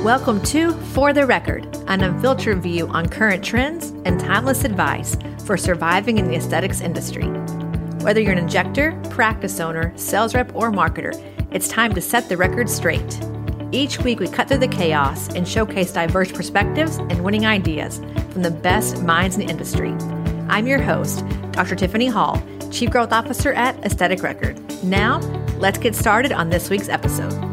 Welcome to For the Record, an unfiltered view on current trends and timeless advice for surviving in the aesthetics industry. Whether you're an injector, practice owner, sales rep, or marketer, it's time to set the record straight. Each week, we cut through the chaos and showcase diverse perspectives and winning ideas from the best minds in the industry. I'm your host, Dr. Tiffany Hall, Chief Growth Officer at Aesthetic Record. Now, let's get started on this week's episode.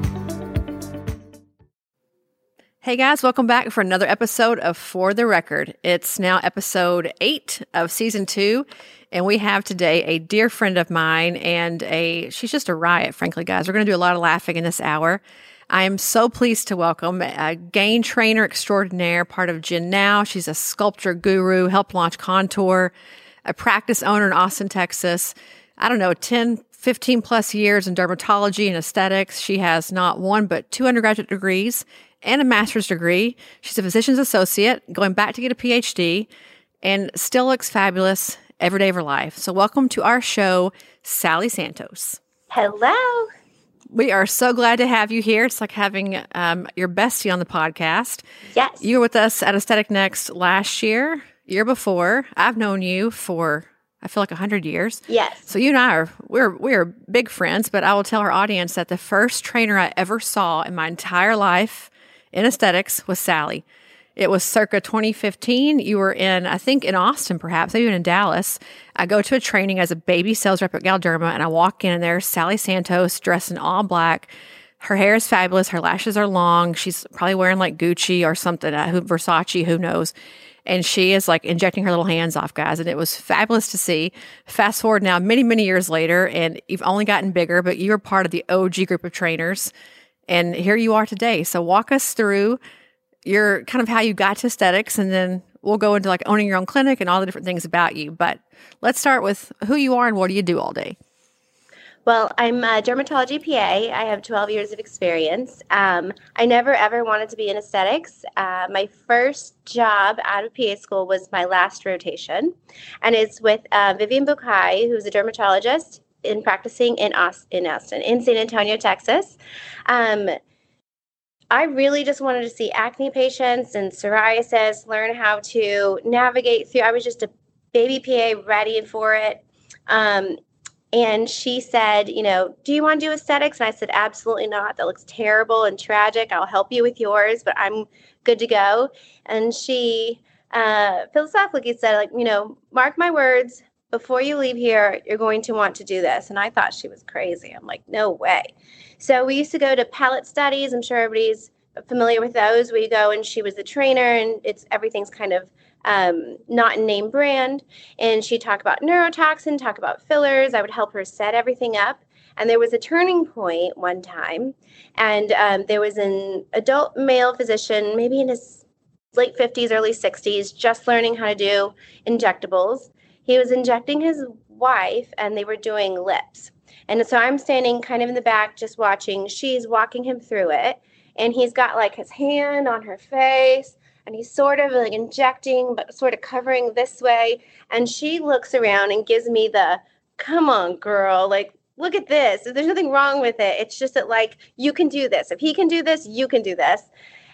Hey guys, welcome back for another episode of For the Record. It's now episode eight of season two, and we have today a dear friend of mine, and a she's just a riot, frankly, guys. We're going to do a lot of laughing in this hour. I am so pleased to welcome a GAIN trainer extraordinaire, part of GENNow. She's a Sculptra guru, helped launch Contour, a practice owner in Austin, Texas. I don't know, 10, 15 plus years in dermatology and aesthetics. She has not one, but two undergraduate degrees and a master's degree. She's a physician's associate, going back to get a PhD, and still looks fabulous every day of her life. So, welcome to our show, Sally Santos. Hello. We are so glad to have you here. It's like having um, your bestie on the podcast. Yes. You were with us at Aesthetic Next last year, year before. I've known you for I feel like a hundred years. Yes. So you and I are we're we're big friends, but I will tell our audience that the first trainer I ever saw in my entire life in aesthetics was Sally. It was circa 2015. You were in, I think, in Austin, perhaps, even in Dallas. I go to a training as a baby sales rep at Galderma, and I walk in, and there's Sally Santos dressed in all black. Her hair is fabulous. Her lashes are long. She's probably wearing like Gucci or something, uh, Versace, who knows. And she is like injecting her little hands off, guys. And it was fabulous to see. Fast forward now, many, many years later, and you've only gotten bigger, but you were part of the OG group of trainers and here you are today. So walk us through your kind of how you got to aesthetics and then we'll go into like owning your own clinic and all the different things about you. But let's start with who you are and what do you do all day? Well, I'm a dermatology PA. I have 12 years of experience. Um, I never ever wanted to be in aesthetics. Uh, my first job out of PA school was my last rotation, and it's with uh, Vivian Bucay, who's a dermatologist in practicing in Austin, in Austin, in San Antonio, Texas. Um, I really just wanted to see acne patients and psoriasis, learn how to navigate through. I was just a baby PA ready for it. Um, and she said, you know, do you want to do aesthetics? And I said, absolutely not. That looks terrible and tragic. I'll help you with yours, but I'm good to go. And she uh, philosophically said, like, you know, mark my words, before you leave here, you're going to want to do this. And I thought she was crazy. I'm like, no way. So we used to go to palette studies. I'm sure everybody's familiar with those. We go and she was the trainer and it's everything's kind of um, not in name brand. And she'd talk about neurotoxin, talk about fillers. I would help her set everything up. And there was a turning point one time. And um, there was an adult male physician, maybe in his late 50s, early 60s, just learning how to do injectables he was injecting his wife and they were doing lips. And so I'm standing kind of in the back just watching. She's walking him through it. And he's got like his hand on her face and he's sort of like injecting, but sort of covering this way. And she looks around and gives me the, come on, girl, like, look at this. There's nothing wrong with it. It's just that, like, you can do this. If he can do this, you can do this.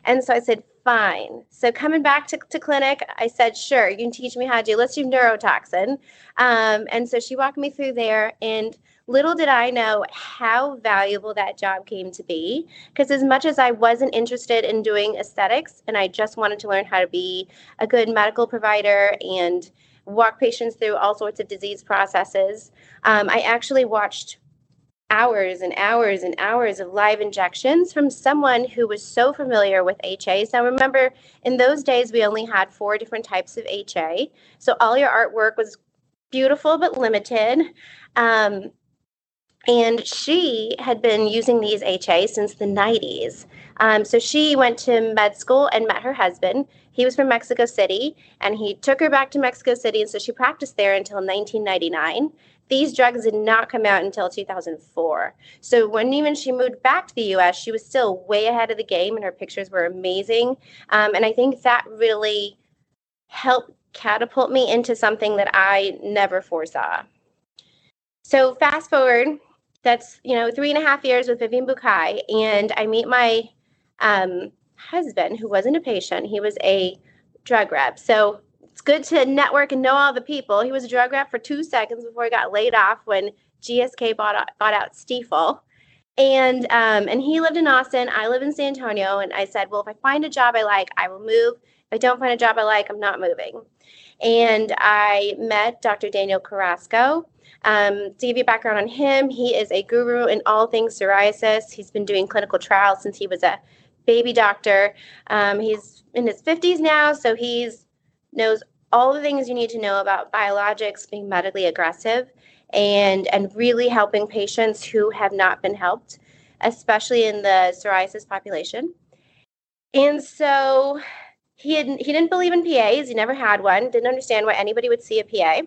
And so I said, fine. So coming back to, to clinic, I said, sure, you can teach me how to do, let's do neurotoxin. Um, and so she walked me through there and little did I know how valuable that job came to be. Because as much as I wasn't interested in doing aesthetics and I just wanted to learn how to be a good medical provider and walk patients through all sorts of disease processes, um, I actually watched hours and hours and hours of live injections from someone who was so familiar with HAs. Now, remember, in those days, we only had four different types of HA. So all your artwork was beautiful but limited. Um, and she had been using these HA since the 90s. Um, so she went to med school and met her husband. He was from Mexico City, and he took her back to Mexico City. And so she practiced there until 1999 these drugs did not come out until 2004. So when even she moved back to the US, she was still way ahead of the game and her pictures were amazing. Um, and I think that really helped catapult me into something that I never foresaw. So fast forward, that's you know three and a half years with Vivian Bucay, and I meet my um, husband, who wasn't a patient, he was a drug rep. So it's good to network and know all the people. He was a drug rep for two seconds before he got laid off when GSK bought out, bought out Stiefel. And um, and he lived in Austin. I live in San Antonio. And I said, well, if I find a job I like, I will move. If I don't find a job I like, I'm not moving. And I met Dr. Daniel Carrasco. Um, to give you background on him, he is a guru in all things psoriasis. He's been doing clinical trials since he was a baby doctor. Um, he's in his 50s now, so he's knows all the things you need to know about biologics being medically aggressive and and really helping patients who have not been helped, especially in the psoriasis population. And so he had, he didn't believe in PAs. He never had one. Didn't understand why anybody would see a PA.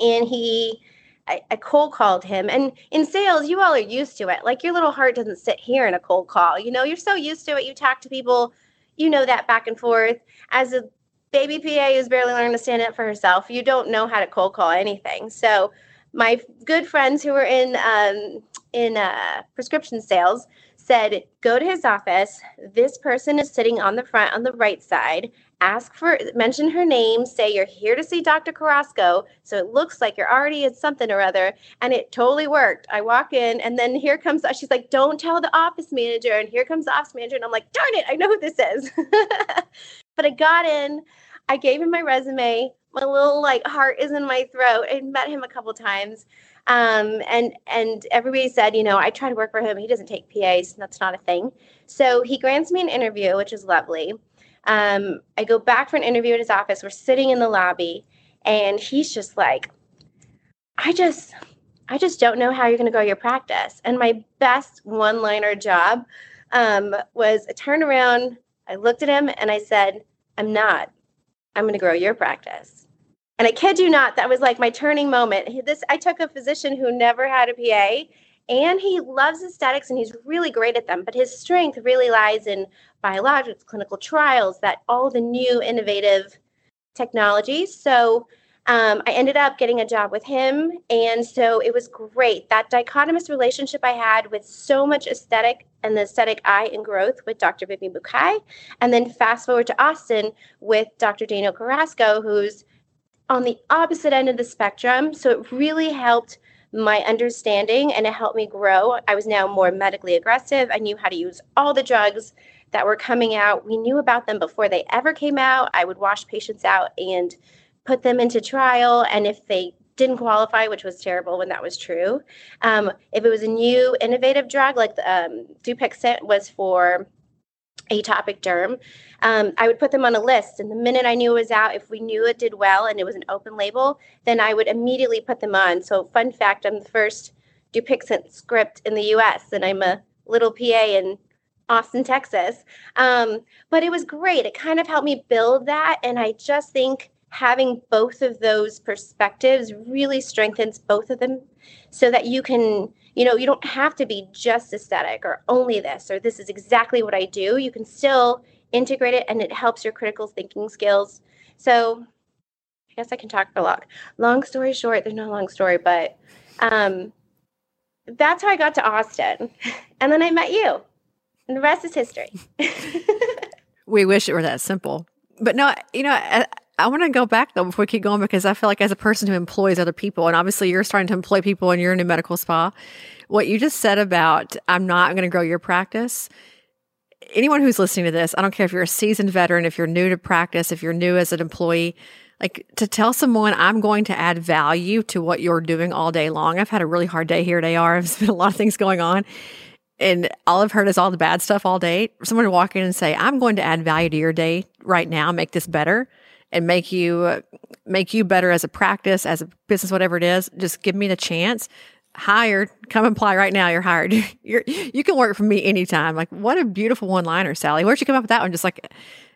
And he I, I, cold called him. And in sales, you all are used to it. Like your little heart doesn't sit here in a cold call. You know, you're so used to it. You talk to people, you know that back and forth. As a baby PA who's barely learning to stand up for herself, you don't know how to cold call anything. So my good friends who were in um, in uh, prescription sales said, "Go to his office. This person is sitting on the front on the right side. Ask for mention her name. Say you're here to see Dr. Carrasco. So it looks like you're already at something or other." And it totally worked. I walk in, and then here comes she's like, "Don't tell the office manager." And here comes the office manager, and I'm like, "Darn it! I know who this is." but I got in. I gave him my resume my little like heart is in my throat. I met him a couple times. Um, and and everybody said, you know, I try to work for him. He doesn't take PAs. That's not a thing. So he grants me an interview, which is lovely. Um, I go back for an interview at his office. We're sitting in the lobby, and he's just like, I just, I just don't know how you're going to grow your practice. And my best one-liner job um, was a turnaround. I looked at him, and I said, I'm not. I'm going to grow your practice. And I kid you not, that was like my turning moment. This I took a physician who never had a PA and he loves aesthetics and he's really great at them, but his strength really lies in biologics, clinical trials, that all the new innovative technologies. So um, I ended up getting a job with him. And so it was great. That dichotomous relationship I had with so much aesthetic and the aesthetic eye and growth with Dr. Vivian Bucay. And then fast forward to Austin with Dr. Daniel Carrasco, who's on the opposite end of the spectrum. So it really helped my understanding and it helped me grow. I was now more medically aggressive. I knew how to use all the drugs that were coming out. We knew about them before they ever came out. I would wash patients out and put them into trial. And if they didn't qualify, which was terrible when that was true, um, if it was a new innovative drug, like the, um, Dupixent was for atopic derm, um, I would put them on a list. And the minute I knew it was out, if we knew it did well and it was an open label, then I would immediately put them on. So, fun fact I'm the first Dupixent script in the US, and I'm a little PA in Austin, Texas. Um, but it was great. It kind of helped me build that. And I just think having both of those perspectives really strengthens both of them so that you can you know you don't have to be just aesthetic or only this or this is exactly what i do. You can still integrate it and it helps your critical thinking skills. So i guess i can talk for a long. Long story short there's no long story but um, that's how i got to austin. And then i met you. And the rest is history. We wish it were that simple. But no you know I, I want to go back though before we keep going because I feel like as a person who employs other people, and obviously you're starting to employ people and you're in a medical spa, what you just said about I'm not going to grow your practice. Anyone who's listening to this, I don't care if you're a seasoned veteran, if you're new to practice, if you're new as an employee, like to tell someone I'm going to add value to what you're doing all day long. I've had a really hard day here at AR. There's been a lot of things going on. And all I've heard is all the bad stuff all day. Someone to walk in and say, I'm going to add value to your day right now, make this better and make you make you better as a practice, as a business, whatever it is. Just give me the chance. Hired, come apply right now. You're hired. You're you can work for me anytime. Like what a beautiful one liner, Sally. Where'd you come up with that one? Just like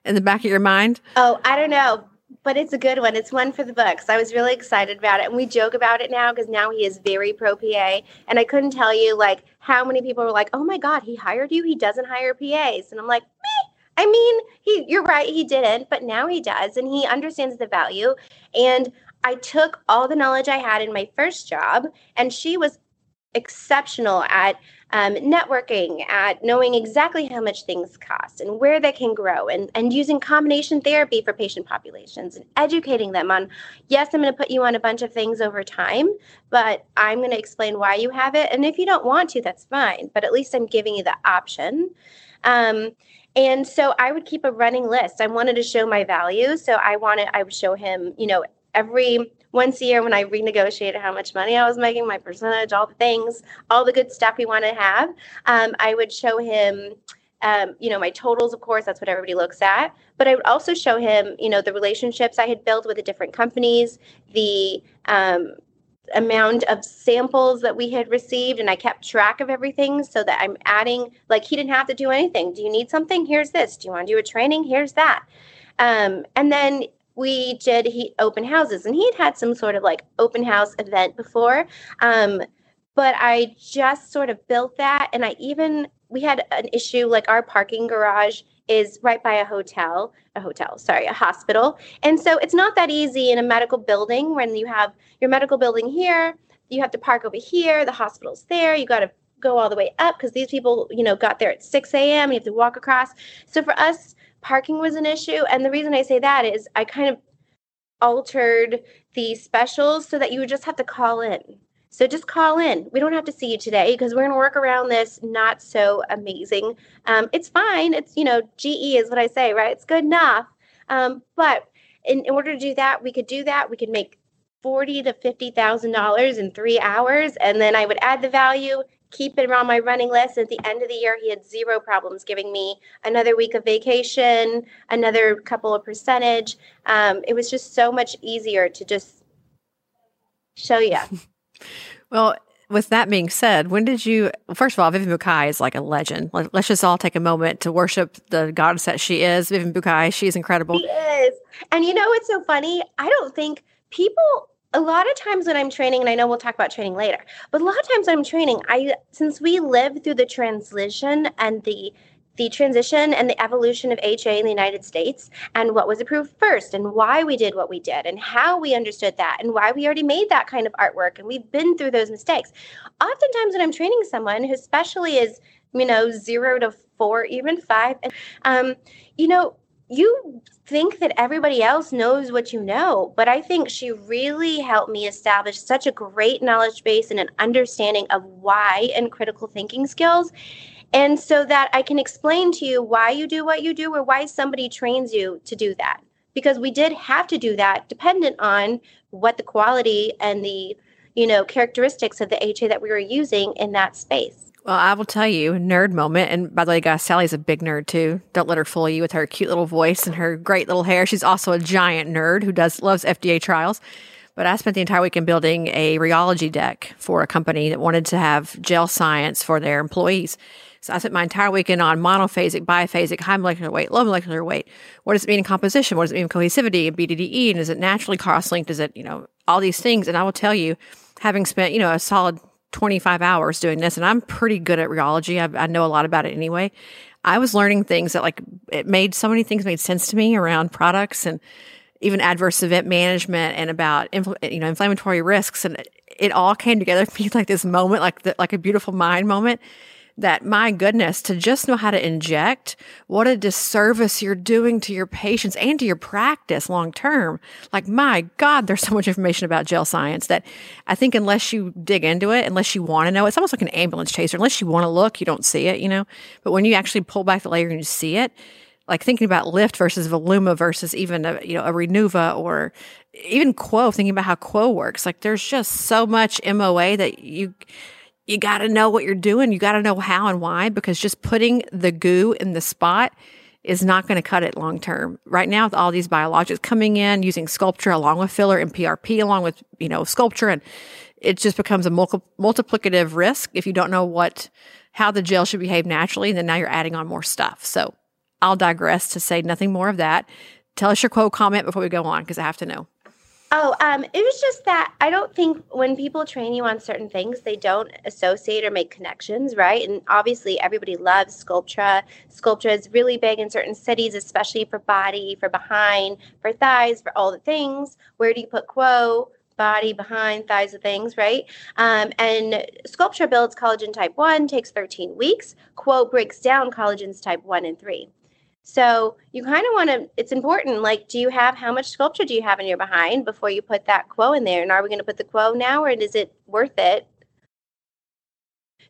in the back of your mind? Oh, I don't know but it's a good one. It's one for the books. I was really excited about it. And we joke about it now because now he is very pro PA. And I couldn't tell you like how many people were like, oh my God, he hired you? He doesn't hire PAs. And I'm like. I mean, he you're right, he didn't, but now he does and he understands the value. And I took all the knowledge I had in my first job and she was exceptional at um, networking, at knowing exactly how much things cost and where they can grow, and, and using combination therapy for patient populations and educating them on yes, I'm going to put you on a bunch of things over time, but I'm going to explain why you have it. And if you don't want to, that's fine, but at least I'm giving you the option. Um, and so I would keep a running list. I wanted to show my value. So I wanted, I would show him, you know, every once a year when I renegotiated how much money I was making, my percentage, all the things, all the good stuff we want to have. Um, I would show him, um, you know, my totals, of course, that's what everybody looks at. But I would also show him, you know, the relationships I had built with the different companies, the um, amount of samples that we had received and I kept track of everything so that I'm adding like he didn't have to do anything. Do you need something? Here's this. Do you want to do a training? Here's that. Um, and then we did he open houses and he had had some sort of like open house event before. Um, but I just sort of built that and I even we had an issue like our parking garage is right by a hotel, a hotel, sorry, a hospital. And so it's not that easy in a medical building when you have your medical building here, you have to park over here, the hospital's there, you got to go all the way up because these people, you know, got there at 6 a.m. You have to walk across. So for us, parking was an issue. And the reason I say that is I kind of altered the specials so that you would just have to call in. So just call in. We don't have to see you today because we're going to work around this not so amazing. Um, it's fine. It's, you know, GE is what I say, right? It's good enough. Um, but in, in order to do that, we could do that. We could make forty to fifty thousand dollars in three hours, and then I would add the value, keep it on my running list. At the end of the year, he had zero problems giving me another week of vacation, another couple of percentage. Um, it was just so much easier to just show you. Well, with that being said, when did you? First of all, Vivian Bucay is like a legend. Let's just all take a moment to worship the goddess that she is, Vivian Bucay. She's incredible. She is, and you know what's so funny? I don't think people. A lot of times when I'm training, and I know we'll talk about training later, but a lot of times when I'm training, I since we live through the translation and the the transition and the evolution of HA in the United States and what was approved first and why we did what we did and how we understood that and why we already made that kind of artwork and we've been through those mistakes. Oftentimes when I'm training someone who especially is, you know, zero to four, even five, and, um, you know, you think that everybody else knows what you know, but I think she really helped me establish such a great knowledge base and an understanding of why and critical thinking skills and so that I can explain to you why you do what you do or why somebody trains you to do that. Because we did have to do that dependent on what the quality and the, you know, characteristics of the HA that we were using in that space. Well, I will tell you, nerd moment. And by the way, guys, Sally's a big nerd too. Don't let her fool you with her cute little voice and her great little hair. She's also a giant nerd who does loves FDA trials. But I spent the entire weekend building a rheology deck for a company that wanted to have gel science for their employees. So I spent my entire weekend on monophasic, biphasic, high molecular weight, low molecular weight. What does it mean in composition? What does it mean in cohesivity and BDDE? And is it naturally cross-linked? Is it, you know, all these things? And I will tell you, having spent, you know, a solid 25 hours doing this, and I'm pretty good at rheology. I, I know a lot about it anyway. I was learning things that like it made so many things made sense to me around products and even adverse event management and about you know inflammatory risks and it all came together for me like this moment like the, like a beautiful mind moment that my goodness, to just know how to inject, what a disservice you're doing to your patients and to your practice long term. Like, my God, there's so much information about gel science that I think unless you dig into it, unless you want to know, it's almost like an ambulance chaser. Unless you want to look, you don't see it, you know? But when you actually pull back the layer and you see it, like thinking about lift versus voluma versus even a, you know a renuva or even Qwo thinking about how Qwo works like there's just so much moa that you you got to know what you're doing. You got to know how and why because just putting the goo in the spot is not going to cut it long term. Right now, with all these biologics coming in, using Sculptra along with filler and PRP along with you know Sculptra, and it just becomes a multi- multiplicative risk if you don't know what how the gel should behave naturally. And then now you're adding on more stuff. So I'll digress to say nothing more of that. Tell us your quote comment before we go on because I have to know. Oh, um, it was just that I don't think when people train you on certain things, they don't associate or make connections, right? And obviously, everybody loves Sculptra. Sculptra is really big in certain cities, especially for body, for behind, for thighs, for all the things. Where do you put Qwo? body, behind, thighs, of things, right? Um, and Sculptra builds collagen type 1, takes 13 weeks. Qwo breaks down collagens type 1 and 3. So you kind of want to, it's important, like, do you have, how much Sculptra do you have in your behind before you put that Qwo in there? And are we going to put the Qwo now or is it worth it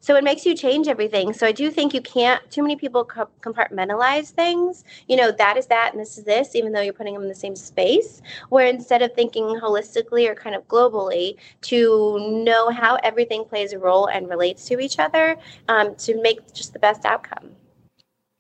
so it makes you change everything. So I do think you can't, too many people compartmentalize things. You know, that is that and this is this, even though you're putting them in the same space. Where instead of thinking holistically or kind of globally, to know how everything plays a role and relates to each other um, to make just the best outcome.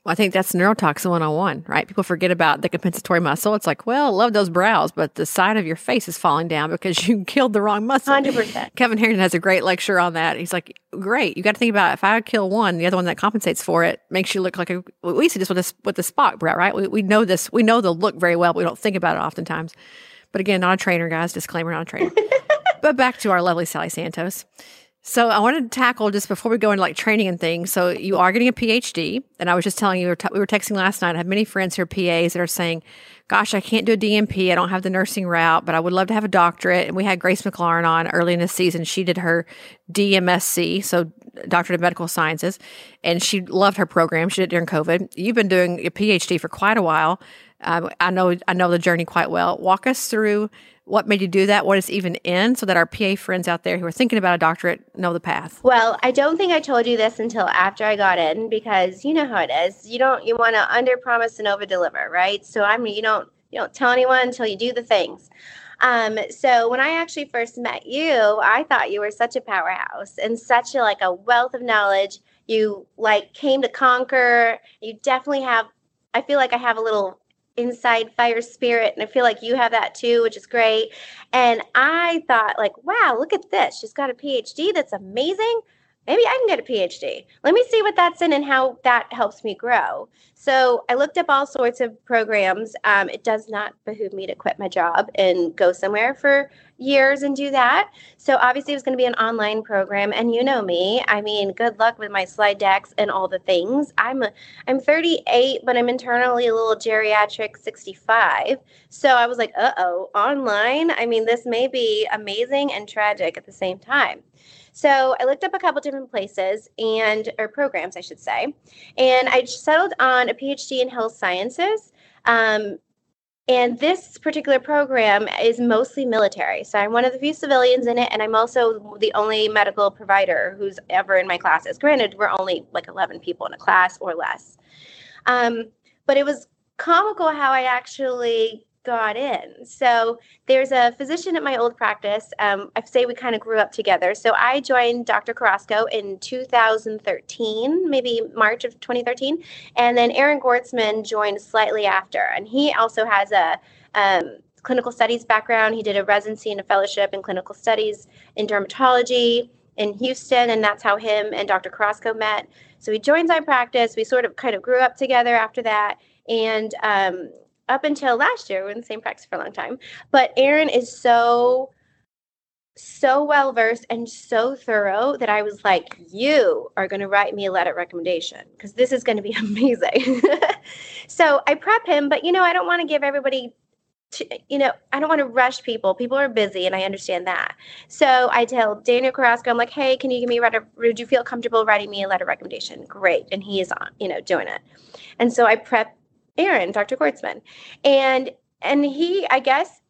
I think that's neurotoxin 101, right? People forget about the compensatory muscle. It's like, well, love those brows, but the side of your face is falling down because you killed the wrong muscle. 100%. Kevin Harrington has a great lecture on that. He's like, great. You got to think about if I kill one, the other one that compensates for it makes you look like a, we see this with this, with the Spock brow, right? We, we know this, we know the look very well, but we don't think about it oftentimes. But again, not a trainer, guys. Disclaimer, not a trainer. but back to our lovely Sally Santos. So I wanted to tackle just before we go into like training and things. So you are getting a PhD, and I was just telling you we were, t- we were texting last night. I have many friends who are PAs that are saying, "Gosh, I can't do a DNP. I don't have the nursing route, but I would love to have a doctorate." And we had Grace McLaurin on early in the season. She did her DMSC, so Doctorate of Medical Sciences, and she loved her program. She did it during COVID. You've been doing a PhD for quite a while. Um, I know I know the journey quite well. Walk us through what made you do that? What it's even in, so that our PA friends out there who are thinking about a doctorate know the path. Well, I don't think I told you this until after I got in because you know how it is. You don't you want to under promise and over deliver, right? So I mean, you don't you don't tell anyone until you do the things. Um, so when I actually first met you, I thought you were such a powerhouse and such a like a wealth of knowledge. You like came to conquer. You definitely have. I feel like I have a little inside fire spirit and i feel like you have that too which is great. And i thought like wow look at this. She's got a phd that's amazing maybe I can get a PhD. Let me see what that's in and how that helps me grow. So I looked up all sorts of programs. Um, it does not behoove me to quit my job and go somewhere for years and do that. So obviously it was going to be an online program, and you know me. I mean, good luck with my slide decks and all the things. I'm a, I'm 38, but I'm internally a little geriatric 65. So I was like, uh oh, online. I mean, this may be amazing and tragic at the same time. So I looked up a couple different places and or programs, I should say, and I settled on a PhD in health sciences. Um, and this particular program is mostly military. So I'm one of the few civilians in it, and I'm also the only medical provider who's ever in my classes. Granted, we're only like 11 people in a class or less. Um, but it was comical how I actually got in. So there's a physician at my old practice. Um, I say we kind of grew up together. So I joined Dr. Carrasco in 2013, maybe March of 2013, and then Aaron Gortzman joined slightly after, and he also has a um, clinical studies background. He did a residency and a fellowship in clinical studies in dermatology in Houston, and that's how him and Dr. Carrasco met. So he joins my practice. We sort of kind of grew up together after that. And um, up until last year, we are in the same practice for a long time. But Aaron is so so well versed and so thorough that I was like, you are going to write me a letter recommendation because this is going to be amazing. so I prep him, but you know, I don't want to give everybody, to, you know, I don't want to rush people. People are busy and I understand that. So I tell Daniel Carrasco, I'm like, hey, can you give me a letter? Would you feel comfortable writing me a letter recommendation? Great. And he is on, you know, doing it. And so I prep Aaron, Dr. Gortzman. And and he, I guess,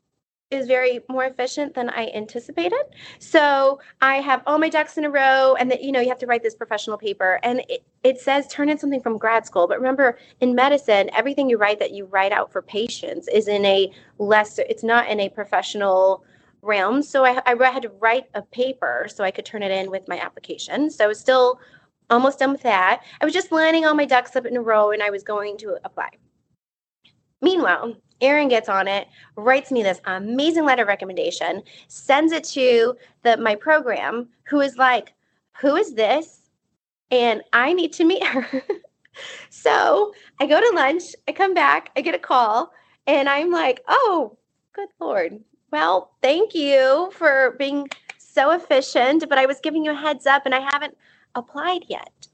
is very more efficient than I anticipated. So I have all my ducks in a row, and that you know you have to write this professional paper, and it, it says turn in something from grad school. But remember, in medicine, everything you write that you write out for patients is in a lesser. It's not in a professional realm. So I, I had to write a paper so I could turn it in with my application. So I was still almost done with that. I was just lining all my ducks up in a row, and I was going to apply. Meanwhile, Aaron gets on it, writes me this amazing letter recommendation, sends it to the my program, who is like, "Who is this?" And I need to meet her. so I go to lunch. I come back. I get a call, and I'm like, "Oh, good lord! Well, thank you for being so efficient, but I was giving you a heads up, and I haven't applied yet."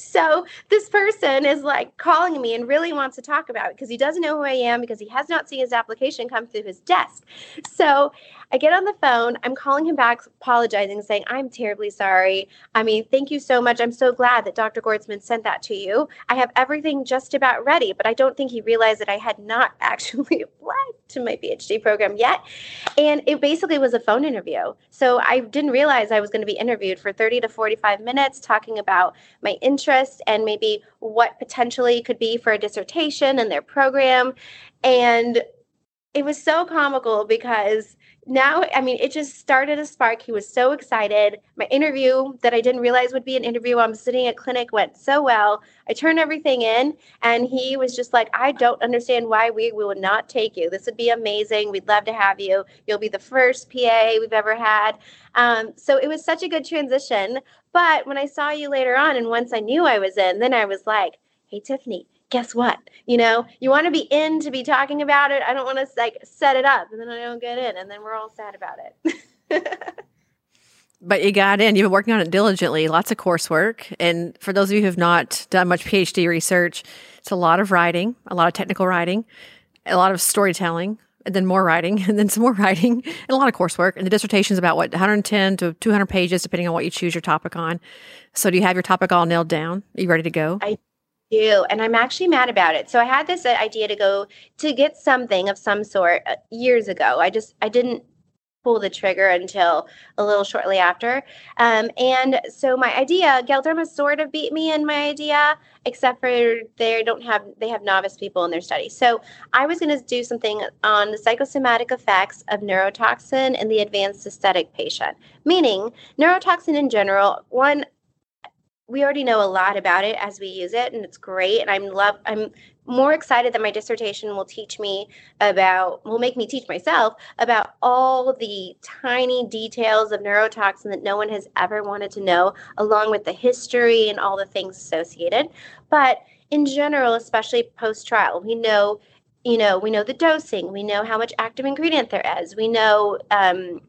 So this person is like calling me and really wants to talk about it because he doesn't know who I am because he has not seen his application come through his desk. So I get on the phone. I'm calling him back, apologizing, saying, I'm terribly sorry. I mean, thank you so much. I'm so glad that Dr. Gortzman sent that to you. I have everything just about ready, but I don't think he realized that I had not actually applied to my PhD program yet. And it basically was a phone interview. So I didn't realize I was going to be interviewed for 30 to 45 minutes talking about my interests and maybe what potentially could be for a dissertation in their program. And it was so comical because now, I mean, it just started a spark. He was so excited. My interview that I didn't realize would be an interview, I'm sitting at clinic, went so well. I turned everything in, and he was just like, I don't understand why we, we would not take you. This would be amazing. We'd love to have you. You'll be the first PA we've ever had. Um, so it was such a good transition. But when I saw you later on, and once I knew I was in, then I was like, hey, Tiffany, guess what? You know, you want to be in to be talking about it. I don't want to like set it up and then I don't get in and then we're all sad about it. but you got in. You've been working on it diligently, lots of coursework. And for those of you who have not done much PhD research, it's a lot of writing, a lot of technical writing, a lot of storytelling, and then more writing, and then some more writing, and a lot of coursework. And the dissertation is about what 110 to 200 pages, depending on what you choose your topic on. So, do you have your topic all nailed down? Are you ready to go? I do and i'm actually mad about it. So i had this uh, idea to go to get something of some sort uh, years ago. I just i didn't pull the trigger until a little shortly after. Um, and so my idea galderma sort of beat me in my idea except for they don't have they have novice people in their study. So i was going to do something on the psychosomatic effects of neurotoxin in the advanced aesthetic patient meaning neurotoxin in general one we already know a lot about it as we use it and it's great and i'm love i'm more excited that my dissertation will teach me about will make me teach myself about all the tiny details of neurotoxin that no one has ever wanted to know along with the history and all the things associated. But in general especially post trial we know you know we know the dosing we know how much active ingredient there is we know um,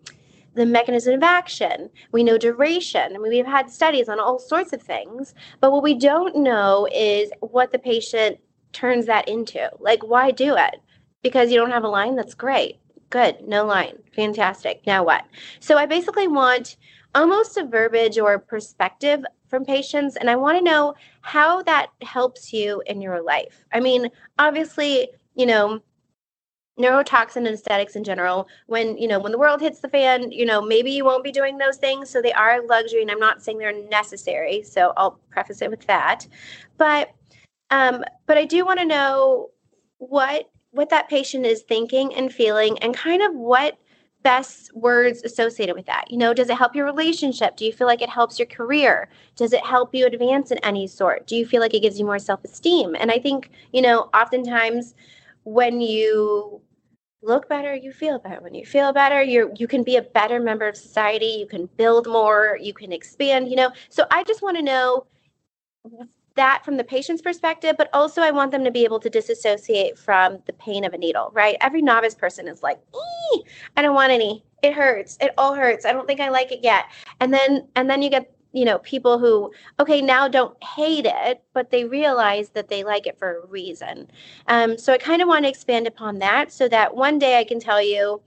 the mechanism of action. We know duration. I mean, we've had studies on all sorts of things, but what we don't know is what the patient turns that into. Like, why do it? Because you don't have a line? That's great. Good. No line. Fantastic. Now what? So I basically want almost a verbiage or perspective from patients, and I want to know how that helps you in your life. I mean, obviously, you know, neurotoxin and aesthetics in general when you know when the world hits the fan you know maybe you won't be doing those things. So they are a luxury and i'm not saying they're necessary so i'll preface it with that. But um but i do want to know what what that patient is thinking and feeling and kind of what best words associated with that. You know does it help your relationship? Do you feel like it helps your career? Does it help you advance in any sort? Do you feel like it gives you more self-esteem? And i think you know oftentimes when you look better you feel better. When you feel better you you can be a better member of society you can build more you can expand you know? So i just want to know that from the patient's perspective but also i want them to be able to disassociate from the pain of a needle right? Every novice person is like i don't want any. It hurts. It all hurts. I don't think i like it yet. And then and then you get you know people who okay now don't hate it but they realize that they like it for a reason. Um, so i kind of want to expand upon that so that one day i can tell you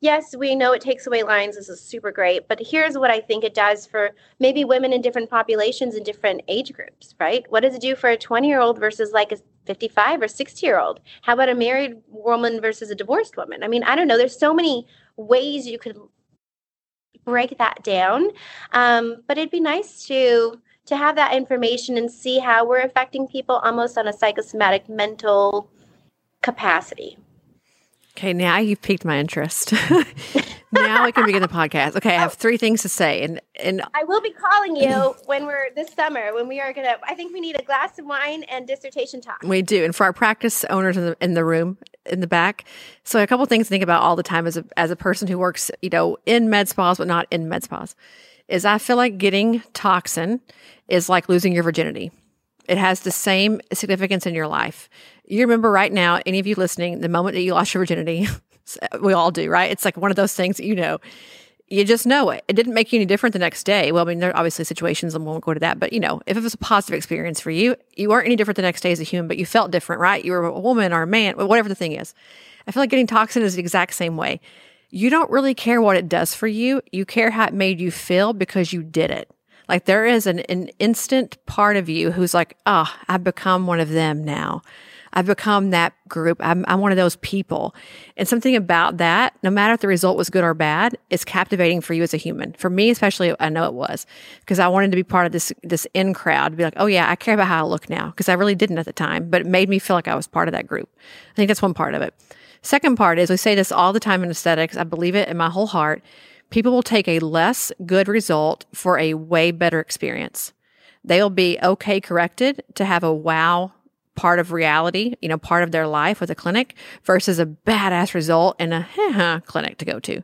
yes we know it takes away lines this is super great but here's what i think it does for maybe women in different populations in different age groups right? What does it do for a 20 year old versus like a 55 or 60 year old how about a married woman versus a divorced woman? I mean i don't know there's so many ways you could break that down. Um, but it'd be nice to to have that information and see how we're affecting people almost on a psychosomatic mental capacity. Okay, now you've piqued my interest. now we can begin the podcast. Okay, I have three things to say, and and I will be calling you when we're this summer when we are gonna. I think we need a glass of wine and dissertation talk. We do, and for our practice owners in the in the room in the back. So a couple things to think about all the time as a as a person who works, you know, in med spas but not in med spas, is I feel like getting toxin is like losing your virginity. It has the same significance in your life. You remember right now, any of you listening, the moment that you lost your virginity, we all do, right? It's like one of those things that you know. You just know it. It didn't make you any different the next day. Well, I mean, there are obviously situations, and we won't go to that. But you know, if it was a positive experience for you, you weren't any different the next day as a human, but you felt different, right? You were a woman or a man, whatever the thing is. I feel like getting toxin is the exact same way. you don't really care what it does for you. You care how it made you feel because you did it. Like there is an, an instant part of you who's like, oh, I've become one of them now. I've become that group. I'm, I'm one of those people. And something about that, no matter if the result was good or bad, is captivating for you as a human. For me, especially, I know it was because I wanted to be part of this, this in crowd be like, oh yeah, I care about how I look now because I really didn't at the time, but it made me feel like I was part of that group. I think that's one part of it. Second part is we say this all the time in aesthetics. I believe it in my whole heart. People will take a less good result for a way better experience. They'll be okay corrected to have a wow part of reality, you know, part of their life with a clinic versus a badass result in a clinic to go to.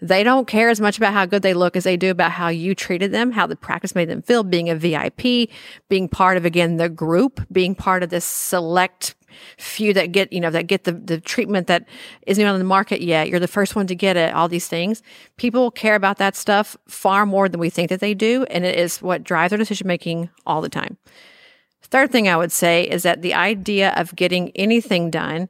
They don't care as much about how good they look as they do about how you treated them, how the practice made them feel, being a VIP, being part of, again, the group, being part of this select few that get, you know, that get the, the treatment that isn't even on the market yet. You're the first one to get it, all these things. People care about that stuff far more than we think that they do. And it is what drives their decision making all the time. Third thing I would say is that the idea of getting anything done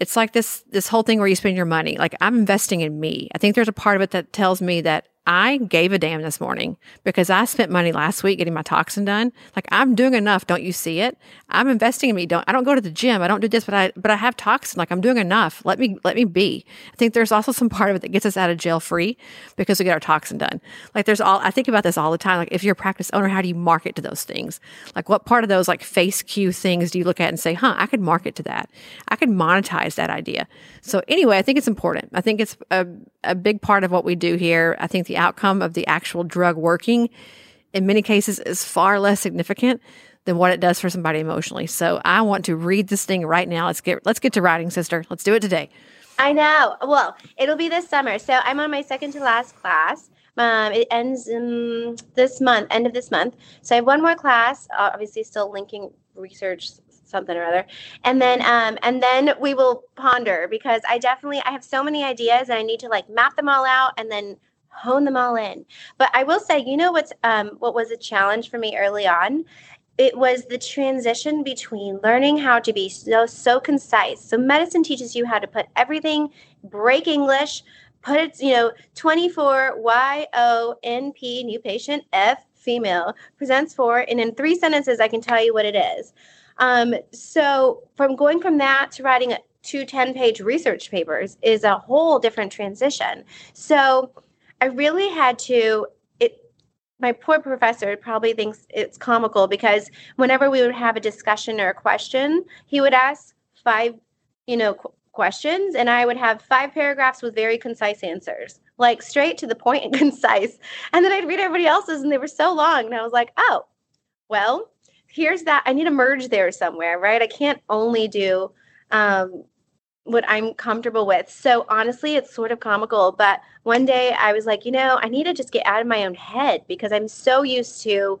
it's like this this whole thing where you spend your money. Like i'm investing in me. I think there's a part of it that tells me that I gave a damn this morning because I spent money last week getting my toxin done. Like I'm doing enough. Don't you see it? I'm investing in me. Don't I don't go to the gym. I don't do this, but I but I have toxin. Like I'm doing enough. Let me let me be. I think there's also some part of it that gets us out of jail free because we get our toxin done. Like there's all I think about this all the time. Like if you're a practice owner, how do you market to those things? Like what part of those like face cue things do you look at and say, huh, I could market to that. I could monetize that idea. So anyway, I think it's important. I think it's a, a big part of what we do here. I think the outcome of the actual drug working in many cases is far less significant than what it does for somebody emotionally. So I want to read this thing right now. Let's get let's get to writing, sister. Let's do it today. I know. Well, it'll be this summer. So I'm on my second to last class. Um, it ends in this month, end of this month. So I have one more class. Obviously, still linking research something or other and then um and then we will ponder because i definitely i have so many ideas and i need to like map them all out and then hone them all in. But I will say, you know what's um, what was a challenge for me early on? It was the transition between learning how to be so so concise. So medicine teaches you how to put everything, break English, put it, you know, 24 Y O N P new patient F female presents for, and in three sentences I can tell you what it is. Um, so from going from that to writing two 10 page research papers is a whole different transition. So I really had to it my poor professor probably thinks it's comical because whenever we would have a discussion or a question, he would ask five, you know, qu- questions and I would have five paragraphs with very concise answers. Like straight to the point and concise. And then I'd read everybody else's and they were so long and I was like, "Oh, well, here's that I need to merge there somewhere, right? I can't only do um, what I'm comfortable with. So honestly, it's sort of comical. But one day I was like, you know, I need to just get out of my own head because I'm so used to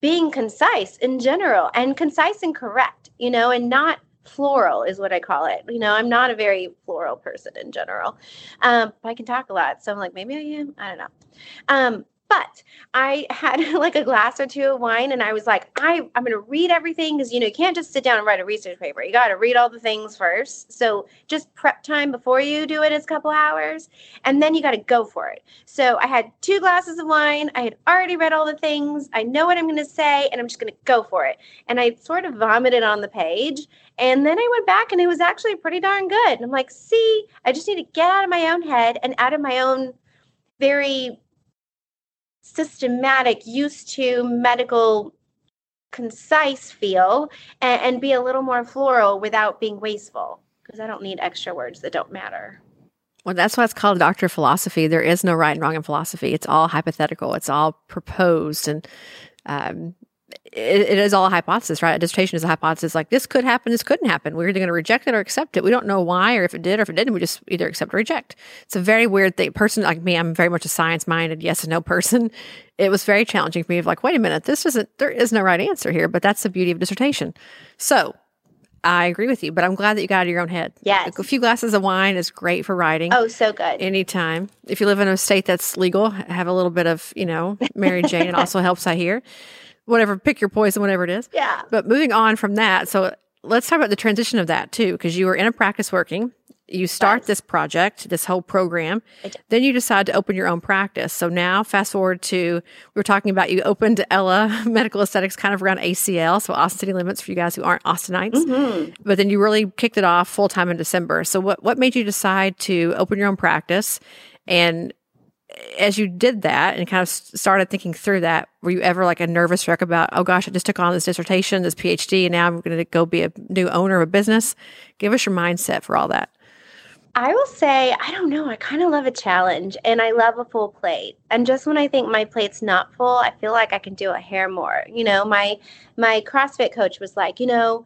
being concise in general and concise and correct, you know, and not floral is what I call it. You know, I'm not a very floral person in general. Um, I can talk a lot. So I'm like, maybe I am. I don't know. Um, but I had like a glass or two of wine and I was like, I, I'm going to read everything because, you know, you can't just sit down and write a research paper. You got to read all the things first. So just prep time before you do it is a couple hours and then you got to go for it. So I had two glasses of wine. I had already read all the things. I know what I'm going to say and I'm just going to go for it. And I sort of vomited on the page. And then I went back and it was actually pretty darn good. And I'm like, see, I just need to get out of my own head and out of my own very systematic, used to medical, concise feel and, and be a little more floral without being wasteful because I don't need extra words that don't matter. Well, that's why it's called doctor philosophy. There is no right and wrong in philosophy. It's all hypothetical. It's all proposed, and um, it, it is all a hypothesis, right? A dissertation is a hypothesis. Like this could happen, this couldn't happen. We're either going to reject it or accept it. We don't know why or if it did or if it didn't. We just either accept or reject. It's a very weird thing. Person like me, I'm very much a science minded, yes and no person. It was very challenging for me of like, wait a minute, this isn't. There is no right answer here. But that's the beauty of dissertation. So I agree with you, but I'm glad that you got out of your own head. Yes. A few glasses of wine is great for writing. Oh, so good. Anytime. If you live in a state that's legal, have a little bit of, you know, Mary Jane. it also helps, I hear whatever, pick your poison, whatever it is. Yeah. But moving on from that, so let's talk about the transition of that too, because you were in a practice working. you start Yes. this project, this whole program. Then you decide to open your own practice. So now, fast forward to we were talking about you opened Ella Medical Aesthetics kind of around ACL, so Austin City Limits for you guys who aren't Austinites. Mhm. But then you really kicked it off full time in December. So what what made you decide to open your own practice? And as you did that and kind of started thinking through that, were you ever like a nervous wreck about, oh gosh, I just took on this dissertation, this PhD, and now I'm going to go be a new owner of a business? Give us your mindset for all that. I will say, I don't know. I kind of love a challenge and I love a full plate. And just when I think my plate's not full, I feel like I can do a hair more. You know, my my CrossFit coach was like, you know,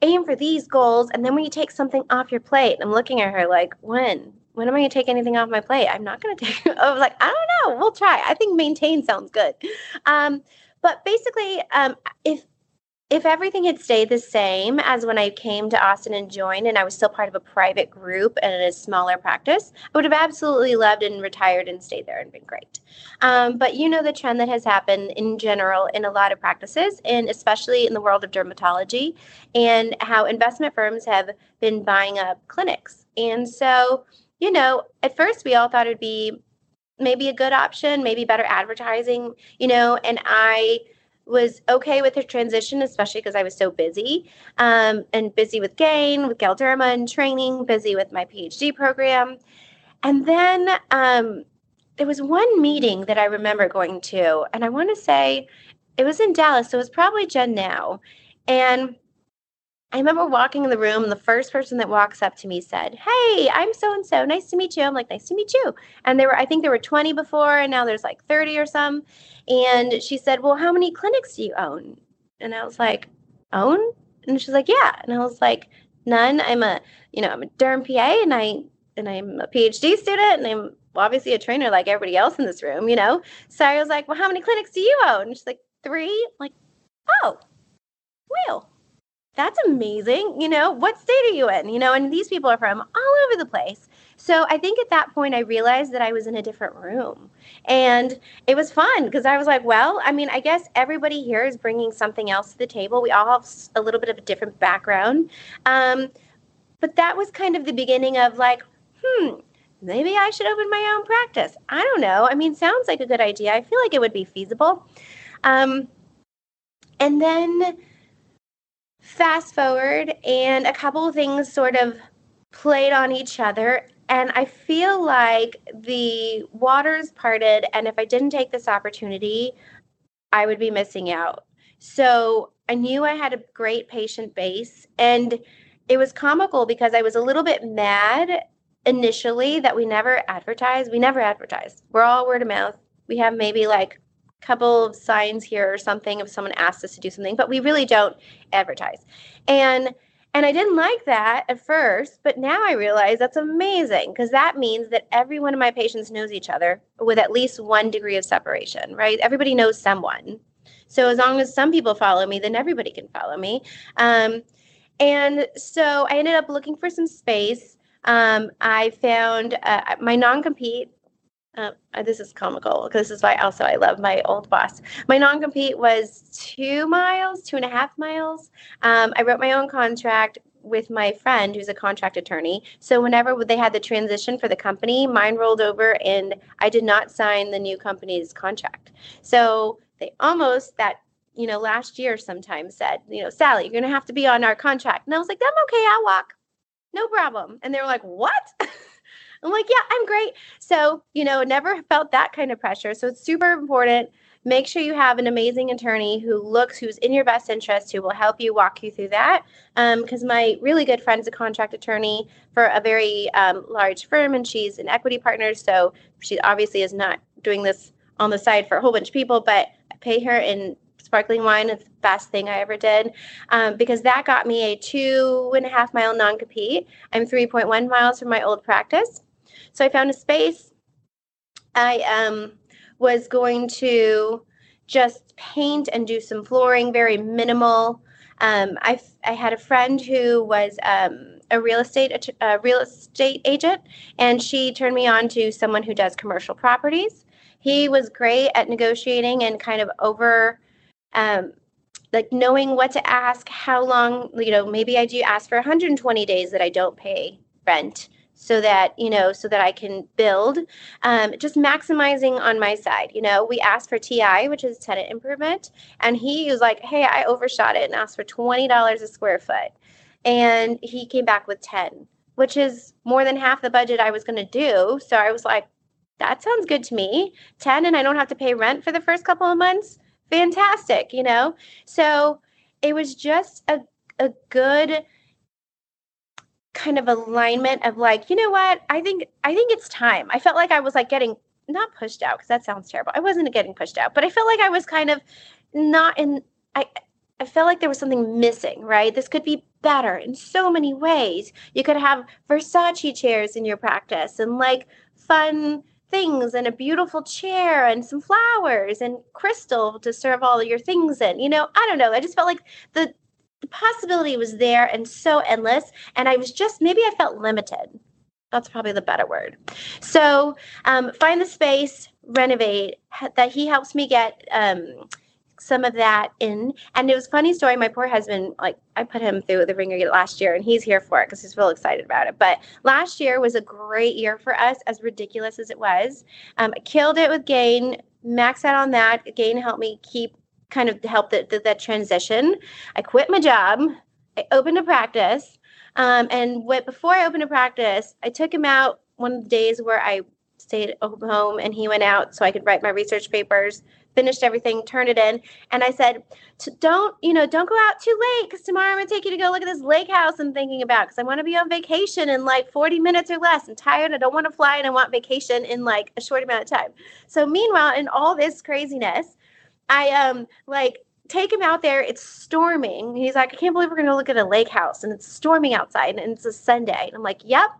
aim for these goals and then when you take something off your plate, I'm looking at her like, when? When am I going to take anything off my plate? I'm not going to take I was like, I don't know. We'll try. I think maintain sounds good. Um, but basically, um, if if everything had stayed the same as when I came to Austin and joined, and I was still part of a private group and a smaller practice, I would have absolutely loved and retired and stayed there and been great. Um, but you know the trend that has happened in general in a lot of practices, and especially in the world of dermatology, and how investment firms have been buying up clinics. And so, you know, at first we all thought it'd be maybe a good option, maybe better advertising, you know, and I was okay with the transition, especially because I was so busy um, and busy with GAIN, with Galderma and training, busy with my PhD program. And then um, there was one meeting that I remember going to, and I want to say it was in Dallas, so it was probably GENNow. And I remember walking in the room, and the first person that walks up to me said, Hey, I'm so and so. Nice to meet you. I'm like, Nice to meet you. And there were, I think there were 20 before, and now there's like 30 or some. And she said, Well, how many clinics do you own? And I was like, Own? And she's like, Yeah. And I was like, None. I'm a, you know, I'm a derm PA and I and I'm a PhD student and I'm obviously a trainer like everybody else in this room, you know. So I was like, Well, how many clinics do you own? And she's like, Three. I'm like, oh, well, that's amazing. You know, what state are you in? You know, and these people are from all over the place. So I think at that point I realized that I was in a different room. And it was fun because I was like, well, I mean, I guess everybody here is bringing something else to the table. We all have a little bit of a different background. Um, but that was kind of the beginning of like, hmm, maybe I should open my own practice. I don't know. I mean, sounds like a good idea. I feel like it would be feasible. Um, and then fast forward, and a couple of things sort of played on each other. And I feel like the waters parted. And if I didn't take this opportunity, I would be missing out. So I knew I had a great patient base. And it was comical because I was a little bit mad initially that we never advertised. We never advertised. We're all word of mouth. We have maybe like couple of signs here or something if someone asked us to do something, but we really don't advertise. And and I didn't like that at first, but now I realize that's amazing because that means that every one of my patients knows each other with at least one degree of separation, right? Everybody knows someone. So as long as some people follow me, then everybody can follow me. Um, and so I ended up looking for some space. Um, I found uh, my non compete. Uh, this is comical because this is why also I love my old boss. My non compete was two miles, two and a half miles. Um, I wrote my own contract with my friend who's a contract attorney. So whenever they had the transition for the company, mine rolled over and I did not sign the new company's contract. So they almost that you know last year sometimes said, you know, Sally, you're gonna have to be on our contract. And I was like, I'm okay, I'll walk. No problem. And they were like, What? I'm like, yeah, I'm great. So, you know, never felt that kind of pressure. So it's super important. Make sure you have an amazing attorney who looks, who's in your best interest, who will help you walk you through that. Because um, my really good friend is a contract attorney for a very um, large firm, and she's an equity partner. So she obviously is not doing this on the side for a whole bunch of people, but I pay her in sparkling wine is the best thing I ever did um, because that got me a two and a half mile non compete. I'm 3.1 miles from my old practice. So I found a space. I um, was going to just paint and do some flooring, very minimal. Um, I, I had a friend who was um, a real estate a real estate agent, and she turned me on to someone who does commercial properties. He was great at negotiating and kind of over, um, like knowing what to ask, how long. You know, maybe I do ask for 120 days that I don't pay rent so that you know so that i can build um, just maximizing on my side you know? We asked for ti which is tenant improvement and he was like hey i overshot it and asked for $20 a square foot. And he came back with 10 which is more than half the budget i was going to do. So i was like that sounds good to me. 10 and i don't have to pay rent for the first couple of months? Fantastic you know? So it was just a, a good kind of alignment of like, you know what? I think I think it's time. I felt like I was like getting not pushed out because that sounds terrible. I wasn't getting pushed out, but I felt like I was kind of not in I I felt like there was something missing, right? This could be better in so many ways. You could have Versace chairs in your practice and like fun things and a beautiful chair and some flowers and crystal to serve all your things in. You know, I don't know. I just felt like the the possibility was there and so endless. And I was just, maybe I felt limited. That's probably the better word. So um, find the space, renovate, that he helps me get um, some of that in. And it was funny story. My poor husband, like I put him through the ringer last year, and he's here for it because he's real excited about it. But last year was a great year for us, as ridiculous as it was. Um, killed it with GAIN, max out on that. GAIN helped me keep kind of help that that transition. I quit my job. I opened a practice, um, and what, before I opened a practice, I took him out one of the days where I stayed home, and he went out so I could write my research papers. Finished everything, turned it in, and I said, "Don't you know? Don't go out too late because tomorrow I'm gonna take you to go look at this lake house I'm thinking about because I want to be on vacation in like 40 minutes or less. I'm tired. I don't want to fly, and I want vacation in like a short amount of time. So meanwhile, in all this craziness, I um like take him out there. It's storming. He's like, I can't believe we're going to look at a lake house and it's storming outside and it's a Sunday. And I'm like, yep.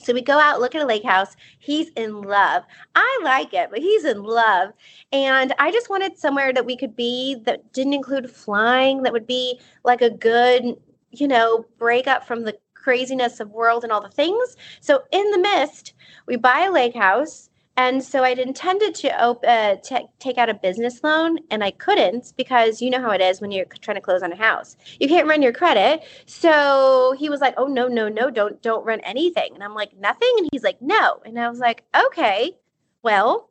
So we go out, look at a lake house. He's in love. I like it, but he's in love. And I just wanted somewhere that we could be that didn't include flying, that would be like a good, you know, break up from the craziness of world and all the things. So in the mist, we buy a lake house and so I'd intended to op- uh, take out a business loan, and I couldn't because you know how it is when you're trying to close on a house. You can't run your credit. So he was like, "Oh no, no, no! Don't don't run anything." And I'm like, "Nothing." And he's like, "No." And I was like, "Okay, well,